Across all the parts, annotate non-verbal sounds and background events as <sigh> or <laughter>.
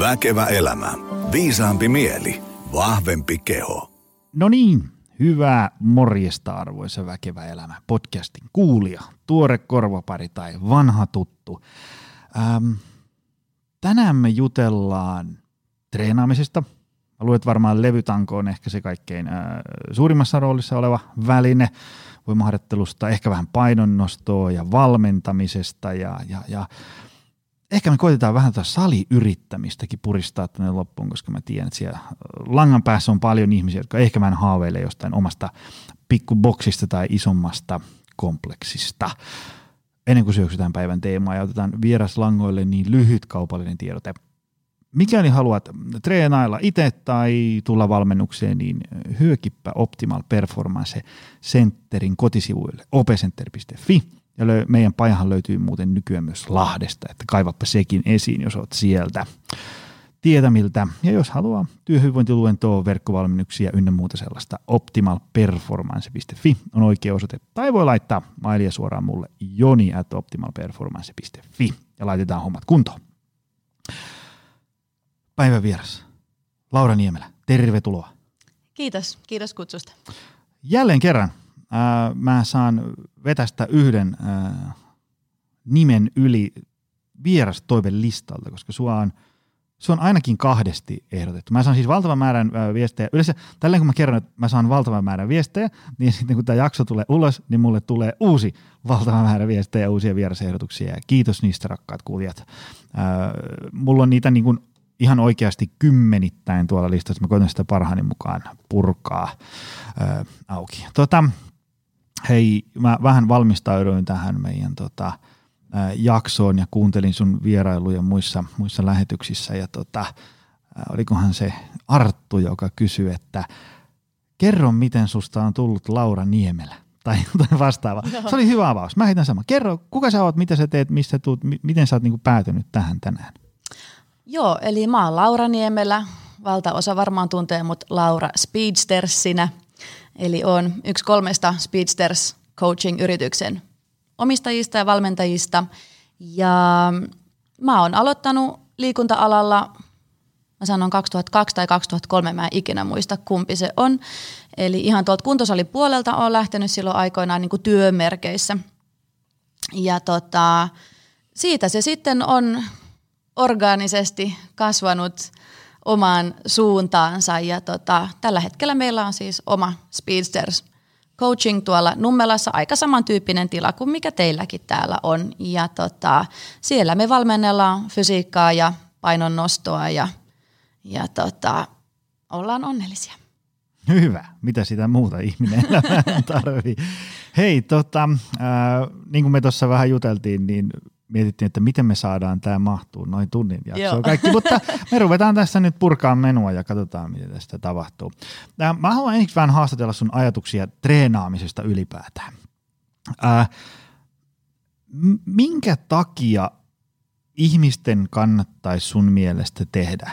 Väkevä elämä. Viisaampi mieli. Vahvempi keho. No niin, hyvää morjesta arvoisa Väkevä elämä podcastin kuulija, tuore korvapari tai vanha tuttu. Ähm, tänään me jutellaan treenaamisesta. Mä varmaan levytanko on ehkä se kaikkein äh, suurimmassa roolissa oleva väline voimaharjoittelusta, ehkä vähän painonnostoa ja valmentamisesta ja, ja, ja ehkä me koitetaan vähän tätä saliyrittämistäkin puristaa tänne loppuun, koska mä tiedän, että siellä langan päässä on paljon ihmisiä, jotka ehkä vähän haaveilee jostain omasta pikkuboksista tai isommasta kompleksista. Ennen kuin syöksytään päivän teemaa ja otetaan vieraslangoille niin lyhyt kaupallinen tiedote. Mikäli haluat treenailla itse tai tulla valmennukseen, niin hyökippä Optimal Performance Centerin kotisivuille opcenter.fi – ja lö- meidän pajahan löytyy muuten nykyään myös Lahdesta, että kaivappa sekin esiin, jos oot sieltä tietämiltä. Ja jos haluaa työhyvinvointiluentoa, verkkovalmennuksia ynnä muuta sellaista, optimalperformance.fi on oikea osoite. Tai voi laittaa mailia suoraan mulle joni at optimalperformance.fi ja laitetaan hommat kuntoon. Päivän vieras, Laura Niemelä, tervetuloa. Kiitos, kiitos kutsusta. Jälleen kerran ää, mä saan vetästä yhden ää, nimen yli vieras listalta, koska sua on, sua on ainakin kahdesti ehdotettu. Mä saan siis valtavan määrän ää, viestejä. Yleensä tällä kun mä kerron, että mä saan valtavan määrän viestejä, niin <laughs> sitten kun tämä jakso tulee ulos, niin mulle tulee uusi valtava määrä viestejä ja uusia vierasehdotuksia. Kiitos niistä rakkaat kuulijat. Mulla on niitä niin kuin ihan oikeasti kymmenittäin tuolla listassa. Mä koitan sitä parhaani mukaan purkaa ää, auki. Tota, hei, mä vähän valmistauduin tähän meidän tota, jaksoon ja kuuntelin sun vierailuja muissa, muissa lähetyksissä ja tota, olikohan se Arttu, joka kysyi, että kerro miten susta on tullut Laura Niemelä tai <laughs> jotain vastaavaa. Se oli hyvä avaus. Mä heitän sama. Kerro, kuka sä oot, mitä sä teet, missä tuut, miten sä oot niinku päätynyt tähän tänään? Joo, eli mä oon Laura Niemelä. Valtaosa varmaan tuntee mut Laura Speedstersinä – Eli on yksi kolmesta Speedsters coaching-yrityksen omistajista ja valmentajista. Ja mä oon aloittanut liikunta-alalla, mä sanon 2002 tai 2003, mä en ikinä muista kumpi se on. Eli ihan tuolta kuntosalipuolelta on lähtenyt silloin aikoinaan niin kuin työmerkeissä. Ja tota, siitä se sitten on orgaanisesti kasvanut omaan suuntaansa. Ja tota, tällä hetkellä meillä on siis oma Speedsters coaching tuolla Nummelassa, aika samantyyppinen tila kuin mikä teilläkin täällä on. Ja tota, siellä me valmennellaan fysiikkaa ja painonnostoa ja, ja tota, ollaan onnellisia. Hyvä. Mitä sitä muuta ihminen tarvii? Hei, tota, äh, niin kuin me tuossa vähän juteltiin, niin mietittiin, että miten me saadaan tämä mahtuu noin tunnin jaksoon kaikki, mutta me ruvetaan tässä nyt purkaa menua ja katsotaan, miten tästä tapahtuu. Mä haluan ensiksi vähän haastatella sun ajatuksia treenaamisesta ylipäätään. Ää, minkä takia ihmisten kannattaisi sun mielestä tehdä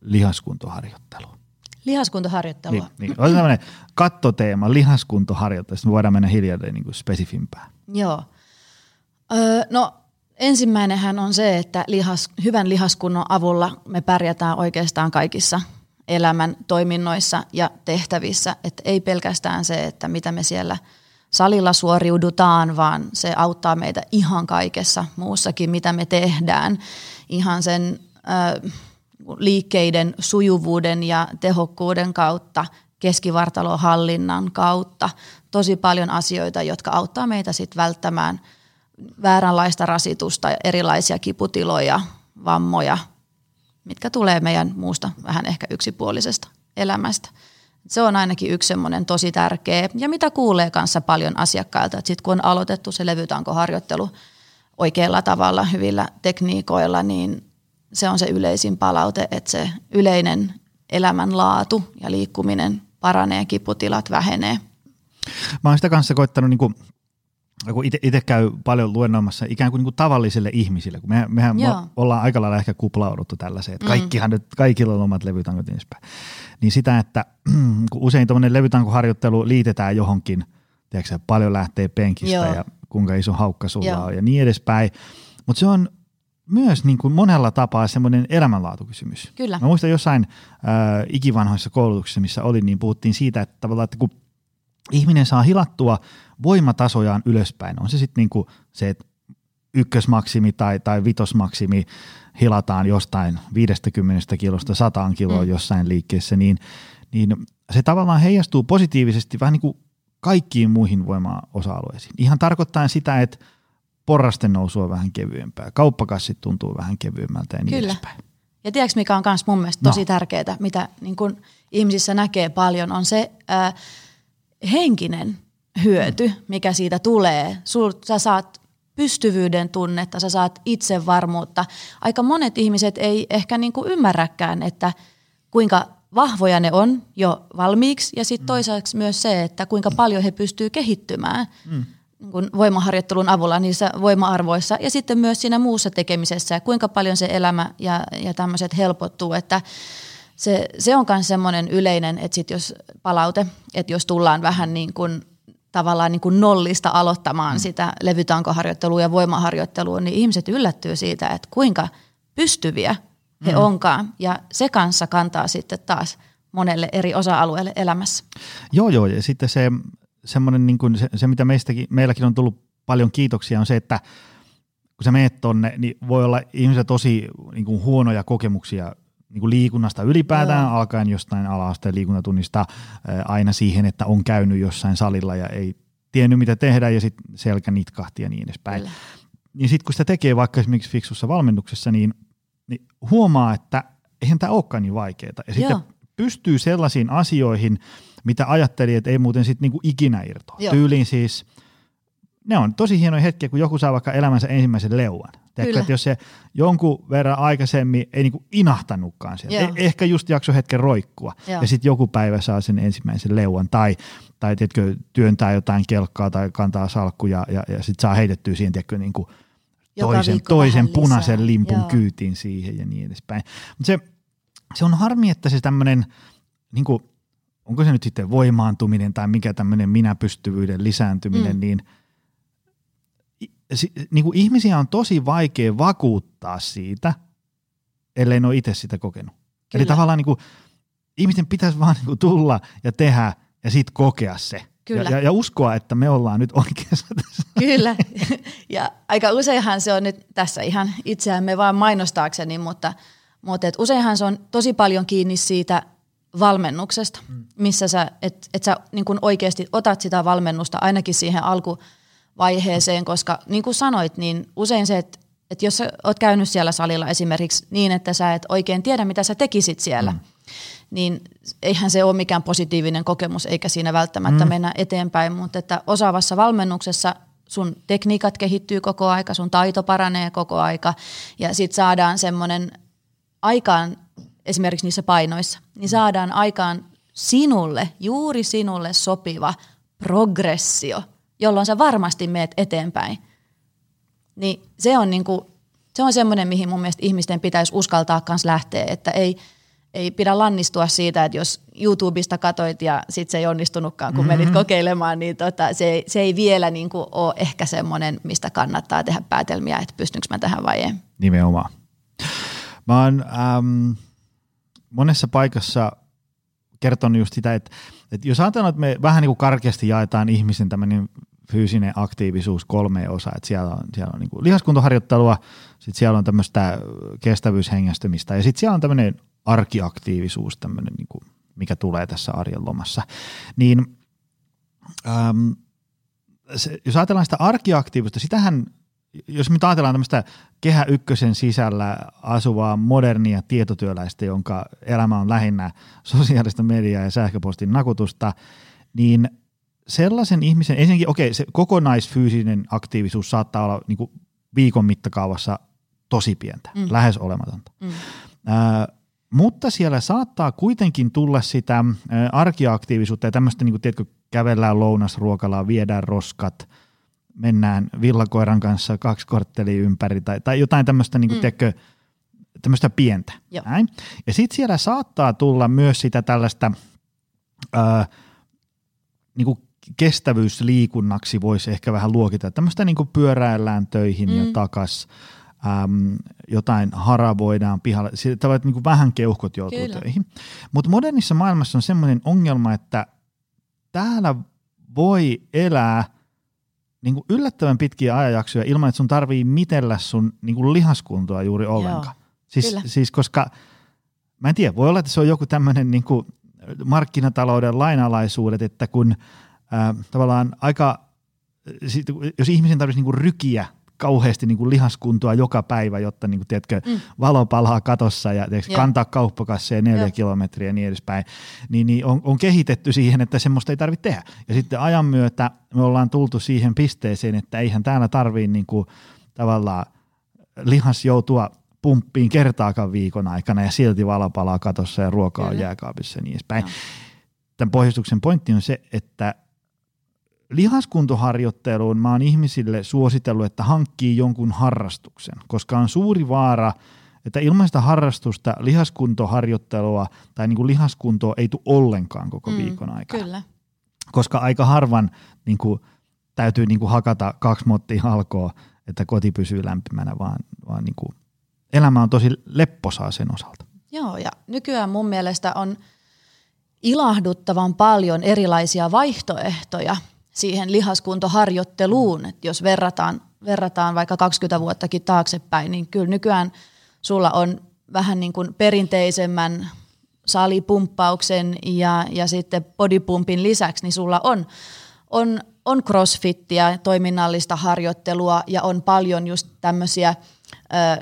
lihaskuntoharjoittelua? Lihaskuntoharjoittelua. Niin, niin. Otetaan tämmöinen kattoteema, lihaskuntoharjoittelu, sitten me voidaan mennä hiljalleen niin kuin spesifimpään. Joo. Öö, no Ensimmäinenhän on se, että lihas, hyvän lihaskunnon avulla me pärjätään oikeastaan kaikissa elämän toiminnoissa ja tehtävissä. Että ei pelkästään se, että mitä me siellä salilla suoriudutaan, vaan se auttaa meitä ihan kaikessa muussakin, mitä me tehdään. Ihan sen äh, liikkeiden sujuvuuden ja tehokkuuden kautta, keskivartalohallinnan kautta. Tosi paljon asioita, jotka auttaa meitä sitten välttämään – vääränlaista rasitusta, erilaisia kiputiloja, vammoja, mitkä tulee meidän muusta vähän ehkä yksipuolisesta elämästä. Se on ainakin yksi semmoinen tosi tärkeä ja mitä kuulee kanssa paljon asiakkailta, että sitten kun on aloitettu se levytankoharjoittelu oikealla tavalla, hyvillä tekniikoilla, niin se on se yleisin palaute, että se yleinen elämänlaatu ja liikkuminen paranee, kiputilat vähenee. Mä oon sitä kanssa koittanut niin kun itse käy paljon luennoimassa ikään kuin, niin kuin tavallisille ihmisille, kun me, mehän Joo. ollaan aika lailla ehkä kuplauduttu tällaiseen, että mm. kaikkihan nyt, kaikilla on omat levytankot niin Niin sitä, että <clears throat> kun usein tuommoinen levytankoharjoittelu liitetään johonkin, tiedätkö, paljon lähtee penkistä Joo. ja kuinka iso haukka sulla Joo. on ja niin edespäin. Mutta se on myös niin kuin monella tapaa semmoinen elämänlaatukysymys. Kyllä. Mä muistan jossain äh, ikivanhoissa koulutuksissa, missä olin, niin puhuttiin siitä, että tavallaan, että kun ihminen saa hilattua voimatasojaan ylöspäin, on se sitten niin kuin se, että ykkösmaksimi tai, tai vitosmaksimi hilataan jostain 50 kilosta 100 kiloa mm. jossain liikkeessä, niin, niin se tavallaan heijastuu positiivisesti vähän niin kuin kaikkiin muihin voima-osa-alueisiin. Ihan tarkoittaa sitä, että porrasten nousu on vähän kevyempää, kauppakassit tuntuu vähän kevyemmältä ja niin Kyllä. edespäin. Ja tiedätkö, mikä on myös mun mielestä tosi No. tärkeää, mitä niin kun ihmisissä näkee paljon, on se ää, henkinen hyöty, mikä siitä tulee. Sul, sä saat pystyvyyden tunnetta, sä saat itsevarmuutta. Aika monet ihmiset ei ehkä niin kuin ymmärräkään, että kuinka vahvoja ne on jo valmiiksi ja sitten toisaalta myös se, että kuinka paljon he pystyvät kehittymään mm. niin voimaharjoittelun avulla niissä voima-arvoissa ja sitten myös siinä muussa tekemisessä ja kuinka paljon se elämä ja, ja tämmöiset helpottuu, että se, se on myös semmoinen yleinen, että sit jos palaute, että jos tullaan vähän niin kuin tavallaan niin kuin nollista aloittamaan mm. sitä levytankoharjoittelua ja voimaharjoittelua, niin ihmiset yllättyy siitä, että kuinka pystyviä he mm. onkaan. Ja se kanssa kantaa sitten taas monelle eri osa-alueelle elämässä. Joo, joo, ja sitten se, semmoinen, niin kuin se, se, mitä meistäkin, meilläkin on tullut paljon kiitoksia, on se, että kun sä meet tonne, niin voi olla ihmisillä tosi niin kuin huonoja kokemuksia niin kuin liikunnasta ylipäätään, Joo. alkaen jostain ala-asteen liikuntatunnista aina siihen, että on käynyt jossain salilla ja ei tiennyt mitä tehdä ja sitten selkä nitkahti ja niin edespäin. Kyllä. Niin sitten kun sitä tekee vaikka esimerkiksi fiksussa valmennuksessa, niin, niin huomaa, että eihän tämä olekaan niin vaikeaa. Ja sitten Joo. pystyy sellaisiin asioihin, mitä ajatteli, että ei muuten sitten niinku ikinä irtoa. Joo. Tyyliin siis, ne on tosi hienoja hetkiä, kun joku saa vaikka elämänsä ensimmäisen leuan. Kyllä. että jos se jonkun verran aikaisemmin ei niinku inahtanutkaan sieltä, Joo. eh- ehkä just jakso hetken roikkua, Joo. ja sitten joku päivä saa sen ensimmäisen leuan, tai, tai tiedätkö, työntää jotain kelkkaa tai kantaa salkkuja, ja, ja sitten saa heitettyä siihen, tiedätkö, niinku toisen, toisen punaisen lisää. limpun Joo. kyytiin siihen ja niin edespäin. Mutta se, se on harmi, että se tämmöinen, niin onko se nyt sitten voimaantuminen tai mikä tämmöinen minäpystyvyyden lisääntyminen, mm. Niin, niin kuin ihmisiä on tosi vaikea vakuuttaa siitä, ellei ne ole itse sitä kokenut. Kyllä. Eli tavallaan niin kuin, ihmisten pitäisi vaan niin kuin tulla ja tehdä ja sitten kokea se. Kyllä. Ja, ja, uskoa, että me ollaan nyt oikeassa tässä. Kyllä. <laughs> Ja aika useinhan se on nyt tässä ihan itseämme vaan mainostaakseni, mutta, mutta et useinhan se on tosi paljon kiinni siitä valmennuksesta, missä sä, et, et sä niin kun oikeasti otat sitä valmennusta ainakin siihen alkuvaiheeseen, koska niin kuin sanoit, niin usein se, että et jos sä oot käynyt siellä salilla esimerkiksi niin, että sä et oikein tiedä, mitä sä tekisit siellä, mm. niin eihän se ole mikään positiivinen kokemus, eikä siinä välttämättä mm. mennä eteenpäin, mutta että osaavassa valmennuksessa sun tekniikat kehittyy koko aika, sun taito paranee koko aika ja sit saadaan semmoinen aikaan, esimerkiksi niissä painoissa, niin saadaan aikaan sinulle, juuri sinulle sopiva progressio, jolloin sä varmasti meet eteenpäin. Niin se on, niinku, se on semmoinen, mihin mun mielestä ihmisten pitäisi uskaltaa myös lähteä, että ei, ei pidä lannistua siitä, että jos YouTubesta katoit ja sitten se ei onnistunutkaan, kun menit kokeilemaan, niin tota, se, ei- se ei vielä niinku ole ehkä semmoinen, mistä kannattaa tehdä päätelmiä, että pystynkö mä tähän vai ei. Nimenomaan. Mä oon ähm, monessa paikassa kertonut just sitä, että, että jos ajatellaan, että me vähän niin kuin karkeasti jaetaan ihmisen tämmöinen fyysinen aktiivisuus kolmeen osaan, että siellä on, siellä on niin kuin lihaskuntoharjoittelua, sitten siellä on tämmöistä kestävyyshengästymistä ja sitten siellä on tämmöinen arkiaktiivisuus, tämmöinen, niin kuin, mikä tulee tässä arjen lomassa. Niin ähm, se, jos ajatellaan sitä arkiaktiivista, sitähän, jos me ajatellaan tämmöistä kehä ykkösen sisällä asuvaa modernia tietotyöläistä, jonka elämä on lähinnä sosiaalista mediaa ja sähköpostin nakutusta, niin sellaisen ihmisen, ensinnäkin okei, se kokonaisfyysinen aktiivisuus saattaa olla niin kuin viikon mittakaavassa tosi pientä, mm. Lähes olematonta. Mm. Ää, mutta siellä saattaa kuitenkin tulla sitä ää, arkiaktiivisuutta ja tämmöistä, niin kuin, tiedätkö, kävellään lounasruokalaa, viedään roskat, mennään villakoiran kanssa kaksi korttelia ympäri tai, tai jotain tämmöistä, niin kuin, mm. Tiedätkö, tämmöistä pientä. Joo. Näin. Ja sitten siellä saattaa tulla myös sitä tällaista ää, niin kuin kestävyysliikunnaksi voisi ehkä vähän luokita. Tämmöistä niin kuin pyöräillään töihin mm. ja takas. äm, jotain haravoidaan pihalla. Tavallaan niin kuin vähän keuhkot joutuu Kyllä. töihin. Mutta modernissa maailmassa on semmoinen ongelma, että täällä voi elää niin kuin yllättävän pitkiä ajanjaksoja ilman, että sun tarvii mitellä sun niin kuin lihaskuntoa juuri ollenkaan. Joo, siis, siis koska, mä en tiedä, voi olla, että se on joku tämmöinen niin kuin markkinatalouden lainalaisuudet, että kun äh, tavallaan aika, sit, jos ihmisen tarvitsisi niin kuin rykiä kauheasti niin kuin lihaskuntoa joka päivä, jotta niin kuin, tiedätkö, mm. valo palaa katossa ja tiedätkö, kantaa kauppakasseja neljä Joo. kilometriä ja niin edespäin, niin, niin on, on kehitetty siihen, että semmoista ei tarvitse tehdä. Ja sitten ajan myötä me ollaan tultu siihen pisteeseen, että eihän täällä tarvii niin kuin, tavallaan lihas joutua pumppiin kertaakaan viikon aikana ja silti valo palaa katossa ja ruokaa on jääkaapissa ja niin edespäin. No. Tämän pohjustuksen pointti on se, että lihaskuntoharjoitteluun mä oon ihmisille suositellut, että hankkii jonkun harrastuksen, koska on suuri vaara, että ilman sitä harrastusta lihaskuntoharjoittelua tai niin kuin lihaskuntoa ei tule ollenkaan koko mm, viikon aikana. Kyllä. Koska aika harvan niin kuin, täytyy niin kuin hakata kaksi mottia halkoa, että koti pysyy lämpimänä, vaan, vaan niin kuin, elämä on tosi lepposaa sen osalta. Joo, ja nykyään mun mielestä on ilahduttavan paljon erilaisia vaihtoehtoja – siihen lihaskuntoharjoitteluun, että jos verrataan, verrataan vaikka 20 vuottakin taaksepäin, niin kyllä nykyään sulla on vähän niin kuin perinteisemmän salipumppauksen ja, ja sitten bodypumpin lisäksi, niin sulla on, on, on crossfittiä, toiminnallista harjoittelua ja on paljon just tämmöisiä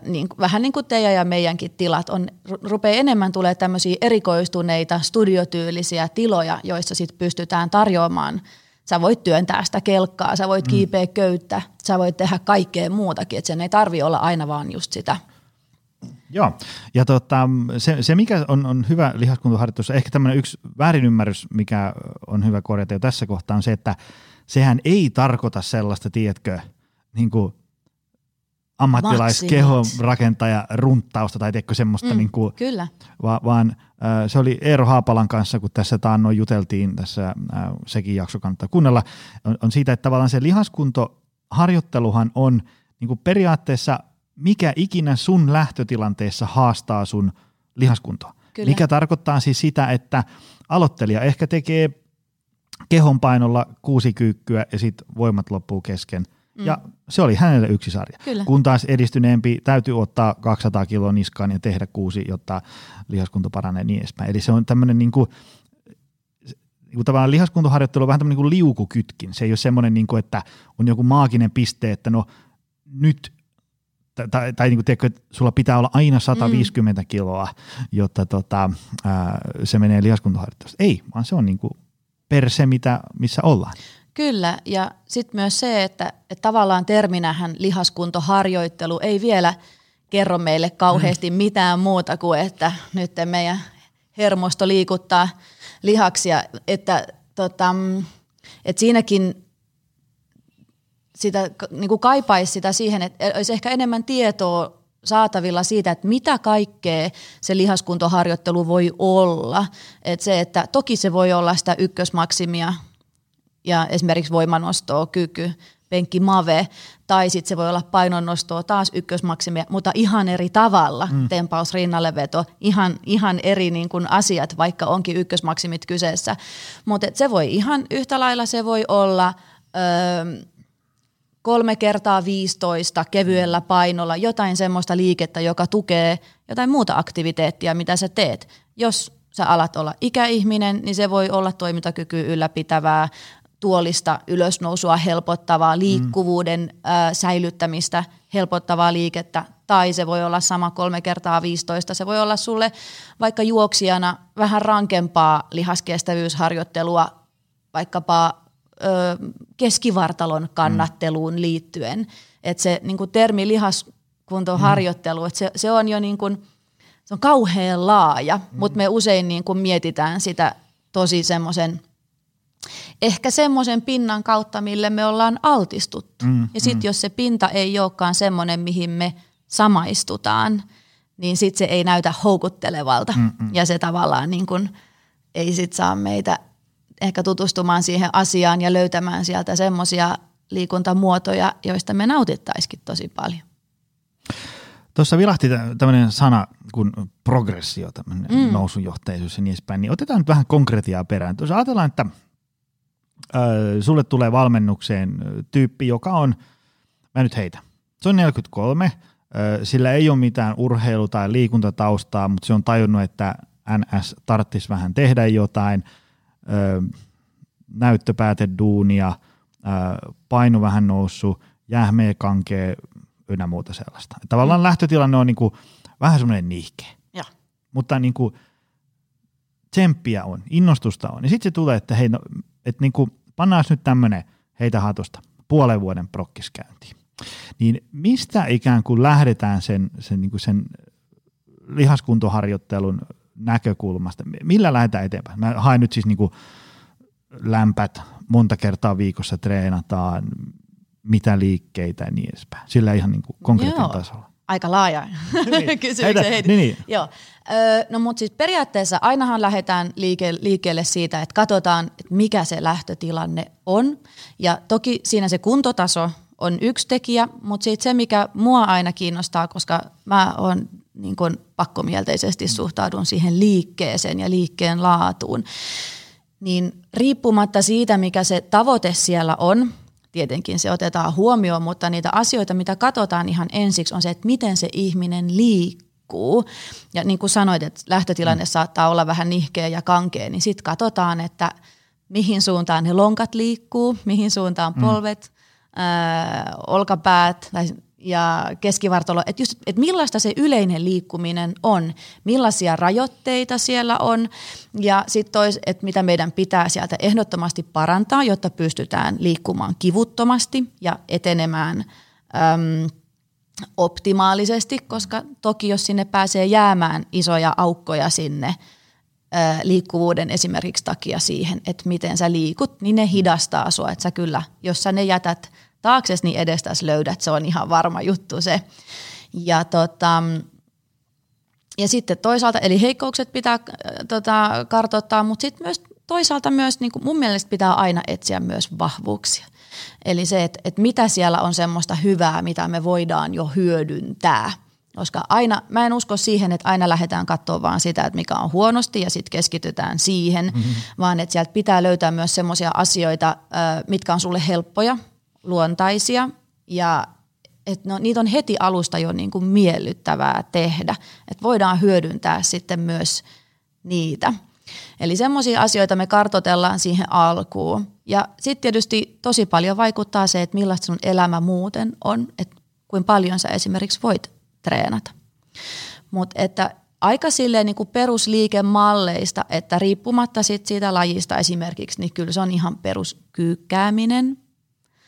niin, vähän niin kuin teidän ja meidänkin tilat, on, rupeaa enemmän tulee tämmöisiä erikoistuneita studiotyylisiä tiloja, joissa sit pystytään tarjoamaan – Sä voit työntää sitä kelkkaa, sä voit mm. kiipeä köyttä, sä voit tehdä kaikkea muutakin, että sen ei tarvi olla aina vaan just sitä. Joo, ja tota, se, se mikä on, on hyvä lihaskuntoharjoitus, ehkä tämmöinen yksi väärinymmärrys, mikä on hyvä korjata jo tässä kohtaa, on se, että sehän ei tarkoita sellaista, tiedätkö, niin kuin ammattilaiskehon rakentaja runttausta tai tiedätkö semmoista, mm, niin kuin, kyllä. Va, vaan äh, se oli Eero Haapalan kanssa, kun tässä taannoin juteltiin, tässä äh, sekin jakso kannattaa kuunnella, on, on siitä, että tavallaan se lihaskuntoharjoitteluhan on niin kuin periaatteessa mikä ikinä sun lähtötilanteessa haastaa sun lihaskuntoa. Kyllä. Mikä tarkoittaa siis sitä, että aloittelija ehkä tekee kehon painolla kuusi kyykkyä ja sitten voimat loppuu kesken – Mm. Ja se oli hänelle yksi sarja. Kyllä. Kun taas edistyneempi täytyy ottaa 200 kiloa niskaan ja tehdä kuusi, jotta lihaskunto paranee niin edespäin. Eli se on tämmöinen niin kuin, niin kuin tavallaan lihaskuntoharjoittelu on vähän tämmöinen niin kuin liukukytkin. Se ei ole semmoinen, niin kuin, että on joku maaginen piste, että no nyt tai, tai, tai niin kuin tiedätkö, että sulla pitää olla aina 150 mm. kiloa, jotta tota, ää, se menee lihaskuntoharjoittelusta. Ei, vaan se on niin kuin per se, mitä, missä ollaan. Kyllä, ja sitten myös se, että, että tavallaan terminähän lihaskuntoharjoittelu ei vielä kerro meille kauheasti mm. mitään muuta kuin, että nyt meidän hermosto liikuttaa lihaksia, että, tota, että siinäkin sitä niin kuin kaipaisi sitä siihen, että olisi ehkä enemmän tietoa saatavilla siitä, että mitä kaikkea se lihaskuntoharjoittelu voi olla. Että se, että toki se voi olla sitä ykkösmaksimia ja esimerkiksi voimanostoa, kyky, penkki mave, tai sitten se voi olla painonnostoa taas ykkösmaksimia, mutta ihan eri tavalla, mm. tempaus, rinnalleveto, ihan, ihan eri niin kuin asiat, vaikka onkin ykkösmaksimit kyseessä. Mutta se voi ihan yhtä lailla, se voi olla öö, kolme kertaa 15 kevyellä painolla, jotain semmoista liikettä, joka tukee jotain muuta aktiviteettia, mitä sä teet. Jos sä alat olla ikäihminen, niin se voi olla toimintakyky ylläpitävää, tuolista ylösnousua helpottavaa, liikkuvuuden mm. ä, säilyttämistä helpottavaa liikettä, tai se voi olla sama kolme kertaa 15. Se voi olla sulle vaikka juoksijana vähän rankempaa lihaskestävyysharjoittelua, vaikkapa ö, keskivartalon kannatteluun mm. liittyen. Että se niin termi lihaskuntoharjoittelu, mm. että se, se on jo niin kuin, se on kauhean laaja, mm. mutta me usein niin kuin mietitään sitä tosi semmoisen – ehkä semmoisen pinnan kautta, mille me ollaan altistuttu. Mm, ja sitten mm. jos se pinta ei olekaan semmoinen, mihin me samaistutaan, niin sitten se ei näytä houkuttelevalta. Mm, mm. Ja se tavallaan niin kun ei sit saa meitä ehkä tutustumaan siihen asiaan ja löytämään sieltä semmoisia liikuntamuotoja, joista me nautittaisikin tosi paljon. Tuossa vilahti tämmöinen sana kuin progressio, tämmöinen mm. nousunjohtajuus ja niin edespäin, niin otetaan nyt vähän konkretiaa perään. Tuossa ajatellaan, että äh, sulle tulee valmennukseen tyyppi, joka on, mä nyt heitä, se on 43, äh, sillä ei ole mitään urheilu- tai liikuntataustaa, mutta se on tajunnut, että NS tarttisi vähän tehdä jotain, äh, näyttöpääteduunia, paino vähän noussut, jähmeä kankee, ynnä muuta sellaista. Tavallaan mm. lähtötilanne on niin kuin, vähän semmoinen nihkeä. Ja. Mutta niin kuin, tsemppiä on, innostusta on. Ja sitten se tulee, että hei, no, että niin kuin, pannaan nyt tämmöinen heitä hatusta puolen vuoden prokkiskäyntiin. Niin mistä ikään kuin lähdetään sen, sen, niin kuin sen lihaskuntoharjoittelun näkökulmasta? Millä lähdetään eteenpäin? Mä haen nyt siis niin kuin lämpät, monta kertaa viikossa treenataan, mitä liikkeitä ja niin edespäin. Sillä ihan niin kuin konkreettinen tasolla. Aika laaja niin. <laughs> kysymyksen Niin, niin. Joo. Öö, no mutta siis periaatteessa ainahan lähdetään liike- liikkeelle siitä, että katsotaan, että mikä se lähtötilanne on. Ja toki siinä se kuntotaso on yksi tekijä, mutta sitten se, mikä mua aina kiinnostaa, koska mä oon niin kun pakkomielteisesti suhtaudun siihen liikkeeseen ja liikkeen laatuun, niin riippumatta siitä, mikä se tavoite siellä on, tietenkin se otetaan huomioon, mutta niitä asioita, mitä katsotaan ihan ensiksi, on se, että miten se ihminen liikkuu. Ja niin kuin sanoit, että lähtötilanne mm. saattaa olla vähän nihkeä ja kankea, niin sitten katsotaan, että mihin suuntaan ne lonkat liikkuu, mihin suuntaan mm. polvet, mm. ää, olkapäät tai ja keskivartalo, että, just, että millaista se yleinen liikkuminen on, millaisia rajoitteita siellä on. Ja sitten tois, että mitä meidän pitää sieltä ehdottomasti parantaa, jotta pystytään liikkumaan kivuttomasti ja etenemään äm, optimaalisesti, koska toki jos sinne pääsee jäämään isoja aukkoja sinne liikkuvuuden esimerkiksi takia siihen, että miten sä liikut, niin ne hidastaa sua, että sä kyllä, jos sä ne jätät – taakses, niin edestäs löydät, se on ihan varma juttu se. Ja, tota, ja sitten toisaalta, eli heikkoukset pitää äh, tota, kartoittaa, mutta sitten myös toisaalta myös niin mun mielestä pitää aina etsiä myös vahvuuksia. Eli se, että, että mitä siellä on semmoista hyvää, mitä me voidaan jo hyödyntää. Koska aina, mä en usko siihen, että aina lähdetään katsoa vaan sitä, että mikä on huonosti ja sitten keskitytään siihen, mm-hmm. vaan että sieltä pitää löytää myös semmoisia asioita, äh, mitkä on sulle helppoja – luontaisia ja et no, niitä on heti alusta jo niin kuin miellyttävää tehdä. Et voidaan hyödyntää sitten myös niitä. Eli semmoisia asioita me kartotellaan siihen alkuun. Ja sitten tietysti tosi paljon vaikuttaa se, että millaista sun elämä muuten on, että kuinka paljon sä esimerkiksi voit treenata. Mutta että aika silleen niin kuin perusliikemalleista, että riippumatta sit siitä lajista esimerkiksi, niin kyllä se on ihan peruskyykkääminen,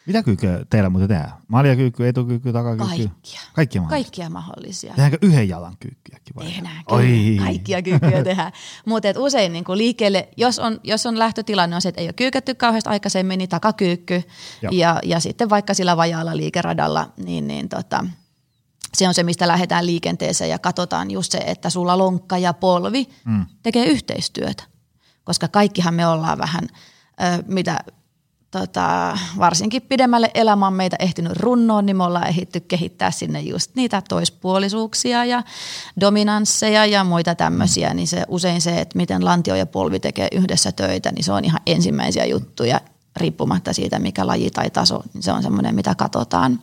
mitä kyykkyä teillä muuten tehdään? Maljakyykky, etukyykky, takakyykky? Kaikkia. Kaikkia mahdollisia? Kaikkia mahdollisia. Tehdäänkö yhden jalan kyykkyjäkin vai? Tehdään, Oi. kaikkia kyykkyjä tehdään. Mutta usein niin kuin liikkeelle, jos on, jos on lähtötilanne on se, että ei ole kyykätty kauheasti aikaisemmin, niin takakyykky. Ja, ja sitten vaikka sillä vajaalla liikeradalla, niin, niin tota, se on se, mistä lähdetään liikenteeseen ja katsotaan just se, että sulla lonkka ja polvi mm. tekee yhteistyötä. Koska kaikkihan me ollaan vähän, ö, mitä tota, varsinkin pidemmälle elämään meitä ehtinyt runnoon, niin me ollaan ehditty kehittää sinne just niitä toispuolisuuksia ja dominansseja ja muita tämmöisiä, niin se usein se, että miten lantio ja polvi tekee yhdessä töitä, niin se on ihan ensimmäisiä juttuja riippumatta siitä, mikä laji tai taso, niin se on semmoinen, mitä katsotaan.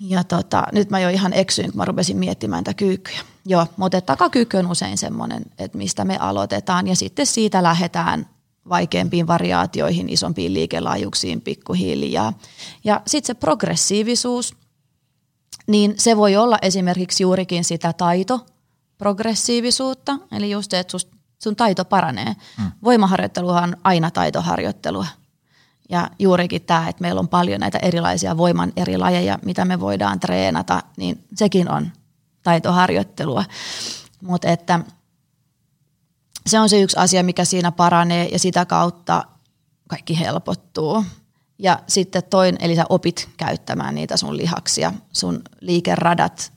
Ja tota, nyt mä jo ihan eksyin, kun mä rupesin miettimään tätä kyykkyjä. Joo, mutta takakyykky on usein semmoinen, että mistä me aloitetaan ja sitten siitä lähdetään vaikeampiin variaatioihin, isompiin liikelaajuuksiin pikkuhiljaa. Ja sitten se progressiivisuus, niin se voi olla esimerkiksi juurikin sitä taito progressiivisuutta, eli just se, että sun taito paranee. Hmm. Voimaharjoitteluhan on aina taitoharjoittelua. Ja juurikin tämä, että meillä on paljon näitä erilaisia voiman eri lajeja, mitä me voidaan treenata, niin sekin on taitoharjoittelua. Mutta että – se on se yksi asia, mikä siinä paranee ja sitä kautta kaikki helpottuu. Ja sitten toin, eli sä opit käyttämään niitä sun lihaksia, sun liikeradat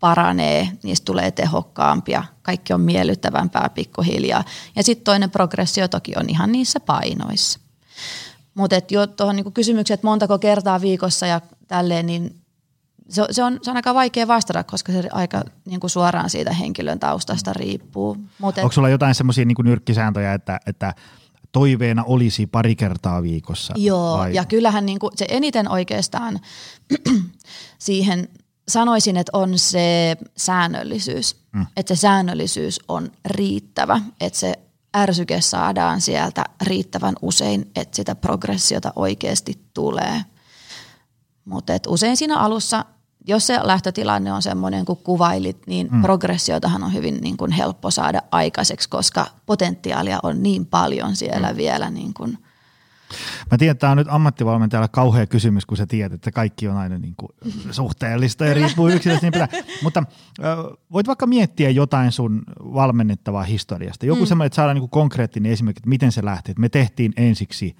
paranee, niistä tulee tehokkaampia, kaikki on miellyttävämpää pikkuhiljaa. Ja sitten toinen progressio toki on ihan niissä painoissa. Mutta jo tuohon niinku kysymykseen, että montako kertaa viikossa ja tälleen, niin se, se, on, se on aika vaikea vastata, koska se aika niin kuin suoraan siitä henkilön taustasta riippuu. Mut Onko sulla jotain semmoisia niin nyrkkisääntöjä, että, että toiveena olisi pari kertaa viikossa? Joo, vai? ja kyllähän niin kuin se eniten oikeastaan <clears throat> siihen sanoisin, että on se säännöllisyys. Mm. Että se säännöllisyys on riittävä, että se ärsyke saadaan sieltä riittävän usein, että sitä progressiota oikeasti tulee. Mutta usein siinä alussa, jos se lähtötilanne on semmoinen kuin kuvailit, niin mm. progressiotahan on hyvin niin kuin helppo saada aikaiseksi, koska potentiaalia on niin paljon siellä mm. vielä niin kuin – Mä tiedän, että tämä on nyt ammattivalmentajalle kauhea kysymys, kun sä tiedät, että kaikki on aina niin kuin <laughs> suhteellista ja riippuu yksilöstä. Niin Mutta voit vaikka miettiä jotain sun valmennettavaa historiasta. Joku mm. semmoinen, että saadaan niin kuin konkreettinen esimerkki, että miten se lähti. Että me tehtiin ensiksi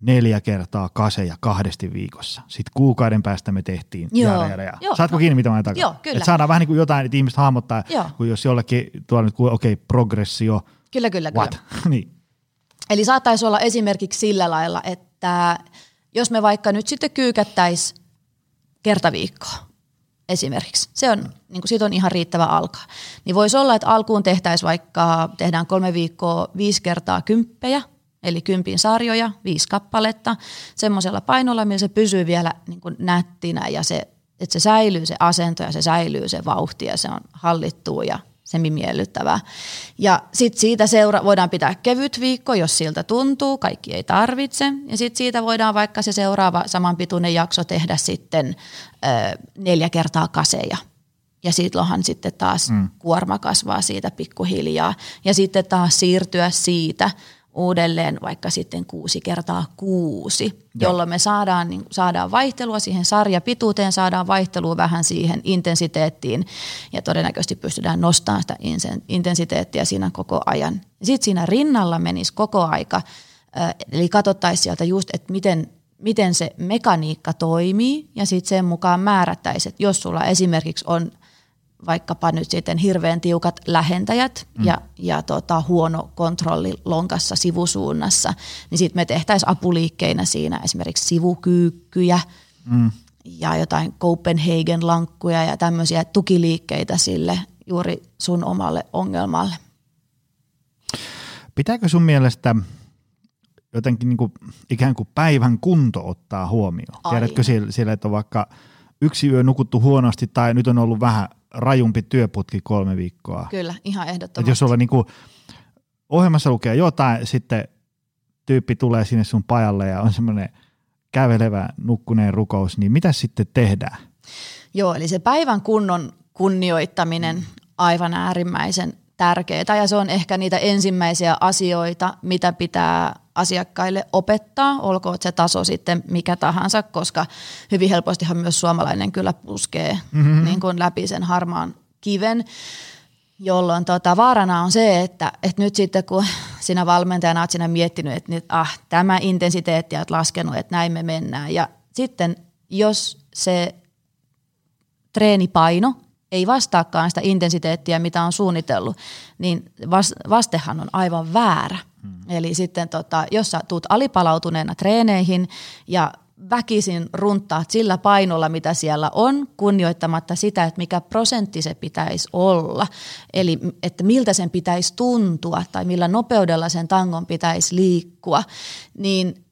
neljä kertaa kaseja kahdesti viikossa. Sitten kuukauden päästä me tehtiin Joo. Jää, jää, jää. Joo. Saatko kiinni, mitä mä takaa? Joo, kyllä. Että saadaan vähän niin kuin jotain, että ihmiset hahmottaa, Joo. kun jos jollekin tuolla nyt, okei, okay, progressio. Kyllä, kyllä, what? kyllä. <laughs> niin. Eli saattaisi olla esimerkiksi sillä lailla, että jos me vaikka nyt sitten kyykättäisiin kerta viikkoa esimerkiksi, se on, niin kuin siitä on ihan riittävä alkaa, niin voisi olla, että alkuun tehtäisiin vaikka, tehdään kolme viikkoa viisi kertaa kymppejä, eli kympin sarjoja, viisi kappaletta, semmoisella painolla, millä se pysyy vielä niin kuin nättinä ja se, että se säilyy se asento ja se säilyy se vauhti ja se on hallittua ja semimiellyttävää. Ja sitten siitä seura- voidaan pitää kevyt viikko, jos siltä tuntuu, kaikki ei tarvitse. Ja sitten siitä voidaan vaikka se seuraava samanpituinen jakso tehdä sitten ö, neljä kertaa kaseja. Ja silloinhan sitten taas mm. kuorma kasvaa siitä pikkuhiljaa. Ja sitten taas siirtyä siitä uudelleen vaikka sitten kuusi kertaa kuusi, Joo. jolloin me saadaan, niin, saadaan vaihtelua siihen sarjapituuteen, saadaan vaihtelua vähän siihen intensiteettiin ja todennäköisesti pystytään nostamaan sitä intensiteettiä siinä koko ajan. Sitten siinä rinnalla menisi koko aika, eli katsottaisiin sieltä just, että miten, miten se mekaniikka toimii ja sitten sen mukaan määrättäisiin, että jos sulla esimerkiksi on – vaikkapa nyt sitten hirveän tiukat lähentäjät mm. ja, ja tota, huono kontrolli lonkassa sivusuunnassa, niin sitten me tehtäisiin apuliikkeinä siinä esimerkiksi sivukyykkyjä mm. ja jotain Copenhagen-lankkuja ja tämmöisiä tukiliikkeitä sille juuri sun omalle ongelmalle. Pitääkö sun mielestä jotenkin niin kuin ikään kuin päivän kunto ottaa huomioon? Aina. Tiedätkö siellä, että on vaikka yksi yö nukuttu huonosti tai nyt on ollut vähän rajumpi työputki kolme viikkoa. Kyllä, ihan ehdottomasti. Et jos sulla niinku, ohjelmassa lukee jotain, sitten tyyppi tulee sinne sun pajalle ja on semmoinen kävelevä nukkuneen rukous, niin mitä sitten tehdään? Joo, eli se päivän kunnon kunnioittaminen aivan äärimmäisen tärkeää ja se on ehkä niitä ensimmäisiä asioita, mitä pitää asiakkaille opettaa, olkoon se taso sitten mikä tahansa, koska hyvin helpostihan myös suomalainen kyllä puskee mm-hmm. niin kuin läpi sen harmaan kiven, jolloin tota, vaarana on se, että, että nyt sitten kun sinä valmentajana olet sinä miettinyt, että nyt, ah, tämä intensiteetti on laskenut, että näin me mennään ja sitten jos se treenipaino ei vastaakaan sitä intensiteettiä, mitä on suunnitellut, niin vastehan on aivan väärä. Hmm. Eli sitten tota, jos sä tuut alipalautuneena treeneihin ja väkisin runtaat sillä painolla, mitä siellä on, kunnioittamatta sitä, että mikä prosentti se pitäisi olla, eli että miltä sen pitäisi tuntua tai millä nopeudella sen tangon pitäisi liikkua, niin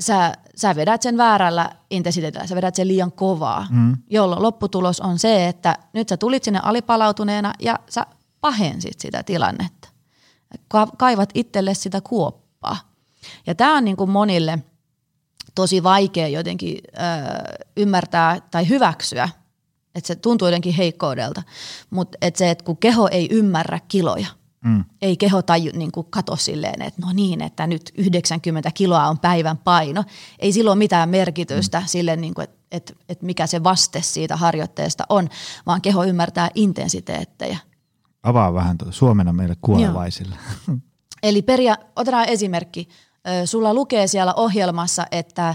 sä, sä vedät sen väärällä intensiteetillä, sä vedät sen liian kovaa, mm. jolloin lopputulos on se, että nyt sä tulit sinne alipalautuneena ja sä pahensit sitä tilannetta. Ka- kaivat itselle sitä kuoppaa. Ja tämä on niin kuin monille tosi vaikea jotenkin ö, ymmärtää tai hyväksyä, että se tuntuu jotenkin heikkoudelta, mutta että se, että kun keho ei ymmärrä kiloja, Mm. Ei keho taju, niin kuin kato silleen, että no niin, että nyt 90 kiloa on päivän paino. Ei silloin ole mitään merkitystä mm. sille, niin kuin, että, että, että mikä se vaste siitä harjoitteesta on, vaan keho ymmärtää intensiteettejä. Avaa vähän tuota suomena meille kuolevaisille. Eli peria, otetaan esimerkki. Sulla lukee siellä ohjelmassa, että